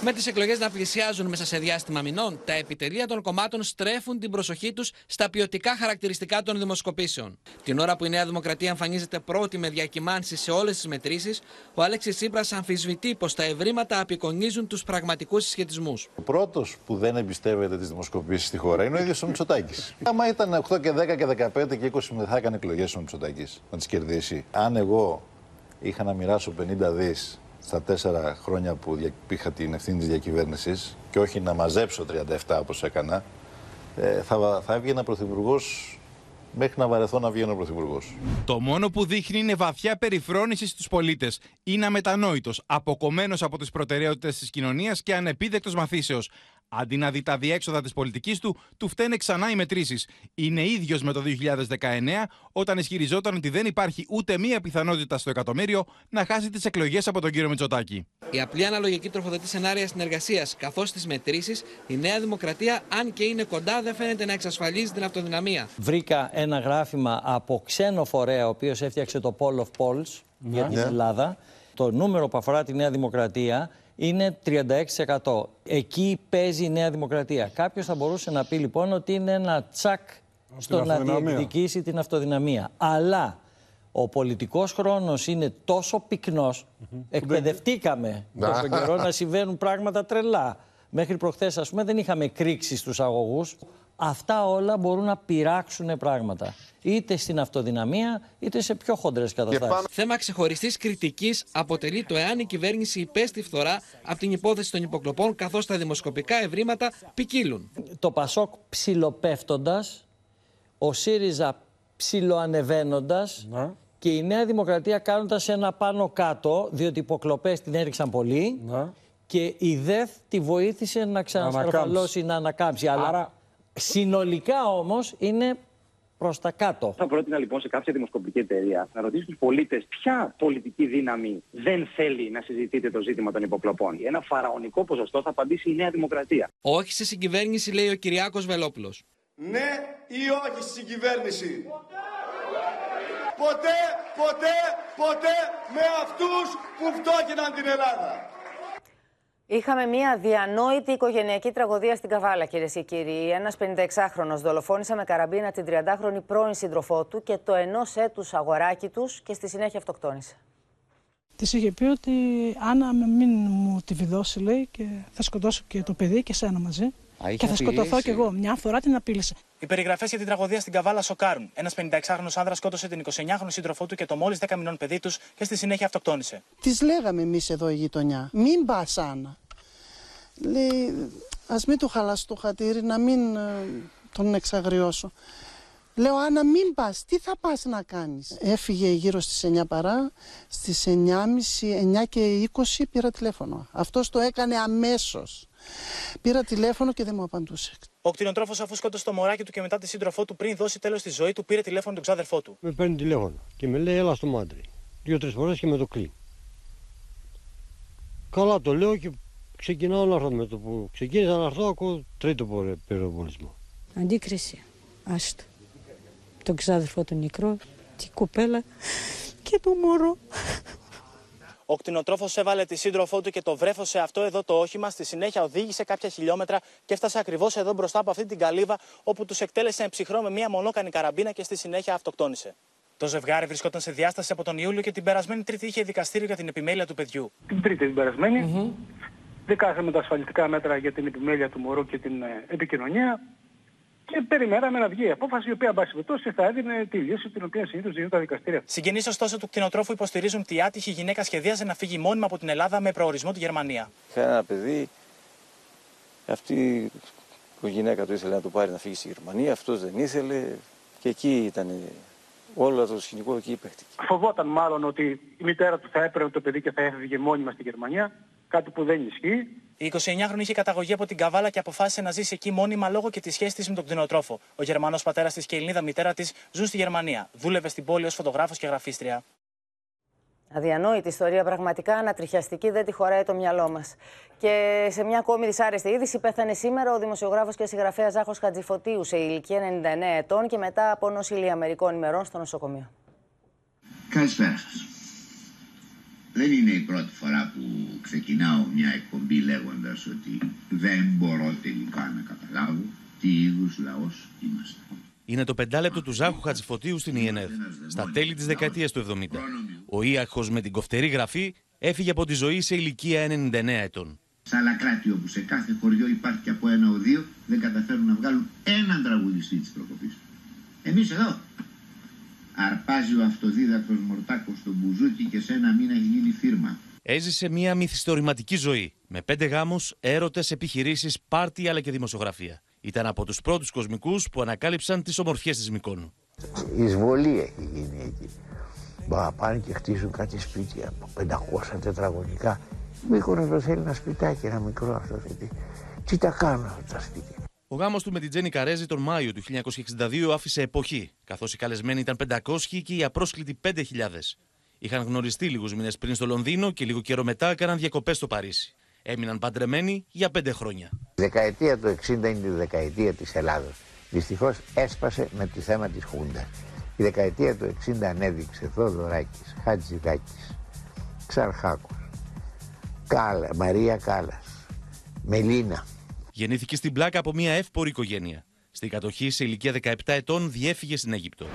Με τις εκλογές να πλησιάζουν μέσα σε διάστημα μηνών, τα επιτελεία των κομμάτων στρέφουν την προσοχή τους στα ποιοτικά χαρακτηριστικά των δημοσκοπήσεων. Την ώρα που η Νέα Δημοκρατία εμφανίζεται πρώτη με διακυμάνσει σε όλες τις μετρήσεις, ο Αλέξη Τσίπρας αμφισβητεί πως τα ευρήματα απεικονίζουν τους πραγματικούς συσχετισμούς. Ο πρώτος που δεν εμπιστεύεται τις δημοσκοπήσεις στη χώρα είναι ο ίδιος ο Μητσοτάκης. Άμα ήταν 8 και 10 και 15 και 20 θα έκανε εκλογές ο Μητσοτάκης να τις κερδίσει. Αν εγώ είχα να μοιράσω 50 δις στα τέσσερα χρόνια που είχα την ευθύνη της διακυβέρνησης και όχι να μαζέψω 37 όπως έκανα, ε, θα, θα έβγαινα πρωθυπουργός μέχρι να βαρεθώ να βγαίνω πρωθυπουργός. Το μόνο που δείχνει είναι βαθιά περιφρόνηση στους πολίτες. Είναι αμετανόητος, αποκομμένος από τις προτεραιότητες της κοινωνίας και ανεπίδεκτος μαθήσεως. Αντί να δει τα διέξοδα της πολιτικής του, του φταίνε ξανά οι μετρήσεις. Είναι ίδιος με το 2019, όταν ισχυριζόταν ότι δεν υπάρχει ούτε μία πιθανότητα στο εκατομμύριο να χάσει τις εκλογές από τον κύριο Μητσοτάκη. Η απλή αναλογική τροφοδοτεί σενάρια συνεργασίας, καθώς στι μετρήσεις η Νέα Δημοκρατία, αν και είναι κοντά, δεν φαίνεται να εξασφαλίζει την αυτοδυναμία. Βρήκα ένα γράφημα από ξένο φορέα, ο οποίος έφτιαξε το Poll of Polls για την Ναι. Ελλάδα. Το νούμερο που αφορά τη Νέα Δημοκρατία είναι 36%. Εκεί παίζει η Νέα Δημοκρατία. Κάποιος θα μπορούσε να πει λοιπόν ότι είναι ένα τσακ στο να αυτοδυναμία. διεκδικήσει την αυτοδυναμία. Αλλά ο πολιτικός χρόνος είναι τόσο πυκνός, εκπαιδευτήκαμε τόσο καιρό να συμβαίνουν πράγματα τρελά. Μέχρι προχθές, ας πούμε, δεν είχαμε κρίξει στους αγωγούς. Αυτά όλα μπορούν να πειράξουν πράγματα. Είτε στην αυτοδυναμία, είτε σε πιο χοντρές καταστάσεις. Θέμα ξεχωριστής κριτικής αποτελεί το εάν η κυβέρνηση υπέστη φθορά από την υπόθεση των υποκλοπών, καθώς τα δημοσκοπικά ευρήματα ποικίλουν. Το Πασόκ ψιλοπέφτοντας, ο ΣΥΡΙΖΑ ψιλοανεβαίνοντας και η Νέα Δημοκρατία κάνοντας ένα πάνω κάτω, διότι οι υποκλοπές την έριξαν πολύ και η ΔΕΘ τη βοήθησε να ξανασκαρφαλώσει, να ανακάμψει. Αλλά συνολικά όμως είναι προς τα κάτω. Θα πρότεινα λοιπόν σε κάποια δημοσκοπική εταιρεία να ρωτήσει τους πολίτες ποια πολιτική δύναμη δεν θέλει να συζητείτε το ζήτημα των υποκλοπών. Ένα φαραωνικό ποσοστό θα απαντήσει η Νέα Δημοκρατία. Όχι σε συγκυβέρνηση, λέει ο Κυριάκος Βελόπουλος. Ναι ή όχι στην κυβέρνηση. Ποτέ, ποτέ, ποτέ με αυτούς που φτώχυναν την Ελλάδα. Είχαμε μια διανόητη οικογενειακή τραγωδία στην Καβάλα, κυρίες και κύριοι. Ένας 56χρονο δολοφόνησε με καραμπίνα την 30χρονη πρώην σύντροφό του και το ενός έτους αγοράκι τους και στη συνέχεια αυτοκτόνησε. Της είχε πει ότι Άννα, με μην μου τη βιδώσει, λέει, και θα σκοτώσω και το παιδί και σένα μαζί. είχε και θα σκοτωθώ απειλήσει. κι εγώ. Μια φορά την απείλησε. Οι περιγραφές για την τραγωδία στην Καβάλα σοκάρουν. Ένας 56χρονο άνδρας σκότωσε την 29χρονη σύντροφό του και το μόλις 10 μηνών παιδί τους και στη συνέχεια αυτοκτόνησε. Της λέγαμε εμείς εδώ η γειτονιά. Μην πας, Άννα. Λέει, ας μην του χαλάσω το χατήρι, να μην ε, τον εξαγριώσω. Λέω, Άννα, μην πας. Τι θα πας να κάνεις; Έφυγε γύρω στις 9 παρά. Στις 9.30, 9 και 20 πήρα τηλέφωνο. Αυτός το έκανε αμέσως. Πήρα τηλέφωνο και δεν μου απαντούσε. Ο κτηνοτρόφος, αφού σκότωσε το μωράκι του και μετά τη σύντροφό του πριν δώσει τέλος στη ζωή του, πήρε τηλέφωνο τον ξάδερφό του. Με παίρνει τηλέφωνο και με λέει έλα στο μάντρι. Δύο-τρεις φορές και με το κλείνει. Καλά το λέω και ξεκινάω να έρθω με το που ξεκίνησα να έρθω ακούω τρίτο πορε- πυροβολισμό. Αντίκριση. Άστο. Τον ξάδερφο του νεκρό, τη κοπέλα και το μωρό. Ο κτηνοτρόφος έβαλε τη σύντροφό του και το βρέφο σε αυτό εδώ το όχημα. Στη συνέχεια οδήγησε κάποια χιλιόμετρα και έφτασε ακριβώς εδώ μπροστά από αυτή την καλύβα, όπου τους εκτέλεσε εν ψυχρό με μία μονόκανη καραμπίνα και στη συνέχεια αυτοκτόνησε. Το ζευγάρι βρισκόταν σε διάσταση από τον Ιούλιο και την περασμένη Τρίτη είχε δικαστήριο για την επιμέλεια του παιδιού. Την Τρίτη την περασμένη. Δικάσαμε τα ασφαλιστικά μέτρα για την επιμέλεια του μωρού και την ε, επικοινωνία. Και περιμέναμε να βγει η απόφαση η οποία, εν πάση περιπτώσει, θα έδινε τη λύση την οποία συνήθως δίνουν τα δικαστήρια. Συγγενεί ωστόσο του κτηνοτρόφου υποστηρίζουν ότι η άτυχη γυναίκα σχεδίαζε να φύγει μόνιμα από την Ελλάδα με προορισμό τη Γερμανία. Είχα ένα παιδί, αυτή η γυναίκα του ήθελε να το πάρει να φύγει στη Γερμανία, αυτός δεν ήθελε και εκεί ήταν όλο το σκηνικό εκεί παίχτηκε. Φοβόταν μάλλον ότι η μητέρα του θα έπαιρνε το παιδί και θα έφευγε μόνιμα στη Γερμανία, κάτι που δεν ισχύει. Η 29χρονη είχε καταγωγή από την Καβάλα και αποφάσισε να ζήσει εκεί μόνιμα λόγω και της σχέσης της με τον κτηνοτρόφο. Ο Γερμανός πατέρας της και η Ελληνίδα μητέρα της ζουν στη Γερμανία. Δούλευε στην πόλη ως φωτογράφος και γραφίστρια. Αδιανόητη ιστορία, πραγματικά ανατριχιαστική, δεν τη χωράει το μυαλό μας. Και σε μια ακόμη δυσάρεστη είδηση, πέθανε σήμερα ο δημοσιογράφος και συγγραφέας Ζάχος Χατζηφωτίου σε ηλικία 99 ετών και μετά από νοσηλεία μερικών ημερών στο νοσοκομείο. Καλησπέρα σας. Δεν είναι η πρώτη φορά που ξεκινάω μια εκπομπή λέγοντας ότι δεν μπορώ τελικά να καταλάβω τι είδους λαός είμαστε. Είναι το πεντάλεπτο του Ζάχου Χατζηφωτίου στην ΙΕΝΕΔ, στα τέλη της δεκαετίας του 70. Ο Ίαχος με την κοφτερή γραφή έφυγε από τη ζωή σε ηλικία 99 ετών. Στα άλλα κράτη όπου σε κάθε χωριό υπάρχει και από ένα ο δύο δεν καταφέρουν να βγάλουν έναν τραγουδιστή της προκοπής. Εμείς εδώ αρπάζει ο αυτοδίδακτος Μορτάκος στον Μπουζούκι και σε ένα μήνα έχει γίνει φίρμα. Έζησε μια μυθιστορηματική ζωή, με πέντε γάμους, έρωτες, επιχειρήσεις, πάρτι αλλά και δημοσιογραφία. Ήταν από τους πρώτους κοσμικούς που ανακάλυψαν τις ομορφιές της Μικόνου. Η εισβολή έχει γίνει εκεί. Μπα, πάνε και χτίζουν κάτι σπίτια από 500 τετραγωνικά. Μήκονος δεν θέλει ένα σπιτάκι, ένα μικρό αυτό σπίτι. Τι τα κάνουν αυτά τα σπίτια; Ο γάμος του με την Τζέννη Καρέζη τον Μάιο του 1962 άφησε εποχή, καθώς οι καλεσμένοι ήταν 500 και οι απρόσκλητοι 5.000. Είχαν γνωριστεί λίγους μήνες πριν στο Λονδίνο και λίγο καιρό μετά έκαναν διακοπές στο Παρίσι. Έμειναν παντρεμένοι για πέντε χρόνια. Η δεκαετία του 60 είναι η δεκαετία της Ελλάδος. Δυστυχώς έσπασε με το θέμα της Χούντα. Η δεκαετία του 60 ανέδειξε Θόδωράκης, Χατζηδάκης, Ξαρχάκος, Κάλα, Μαρία Κάλλας, Μελίνα, Γεννήθηκε στην Πλάκα από μια εύπορη οικογένεια. Στην κατοχή σε ηλικία 17 ετών διέφυγε στην Αίγυπτο.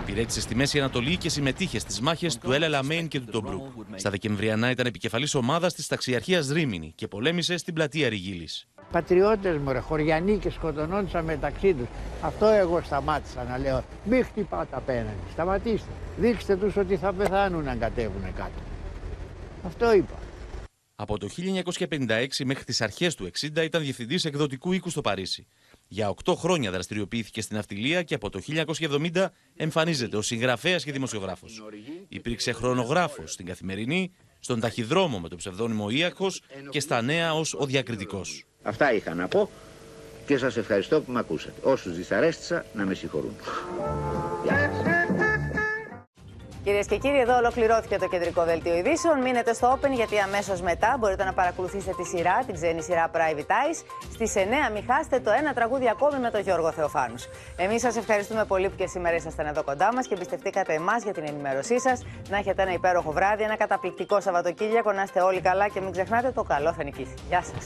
Υπηρέτησε στη Μέση Ανατολή και συμμετείχε στις μάχες του Ελ Αλαμέιν και του Τομπρούκ. Στα Δεκεμβριανά ήταν επικεφαλής ομάδας της ταξιαρχίας Ρίμινι και πολέμησε στην πλατεία Ρηγίλλης. Πατριώτες μου, ρε, χωριανοί και σκοτωνόντουσαν μεταξύ τους. Αυτό εγώ σταμάτησα να λέω. Μην χτυπάτε απέναντι. Σταματήστε. Δείξτε τους ότι θα πεθάνουν αν κατέβουν κάτω. Αυτό είπα. Από το 1956 μέχρι τις αρχές του 60 ήταν διευθυντής εκδοτικού οίκου στο Παρίσι. Για 8 χρόνια δραστηριοποιήθηκε στην αυτιλία και από το 1970 εμφανίζεται ως συγγραφέας και δημοσιογράφος. Υπήρξε χρονογράφος στην καθημερινή, στον ταχυδρόμο με το ψευδόνυμο Ίακος και στα νέα ως ο διακριτικός. Αυτά είχα να πω και σας ευχαριστώ που με ακούσατε. Όσους δυσαρέστησα να με συγχωρούν. Γεια σας. Κυρίες και κύριοι, εδώ ολοκληρώθηκε το κεντρικό δελτίο ειδήσεων. Μείνετε στο Open γιατί αμέσως μετά μπορείτε να παρακολουθήσετε τη σειρά, την ξένη σειρά Private Eyes. Στις 9 μην χάσετε το ένα τραγούδι ακόμη με τον Γιώργο Θεοφάνους. Εμείς σας ευχαριστούμε πολύ που και σήμερα ήσασταν εδώ κοντά μας και εμπιστευτήκατε εμάς για την ενημέρωσή σας. Να έχετε ένα υπέροχο βράδυ, ένα καταπληκτικό Σαββατοκύριακο, να είστε όλοι καλά και μην ξεχνάτε το καλό θα νικήσει. Γεια σας.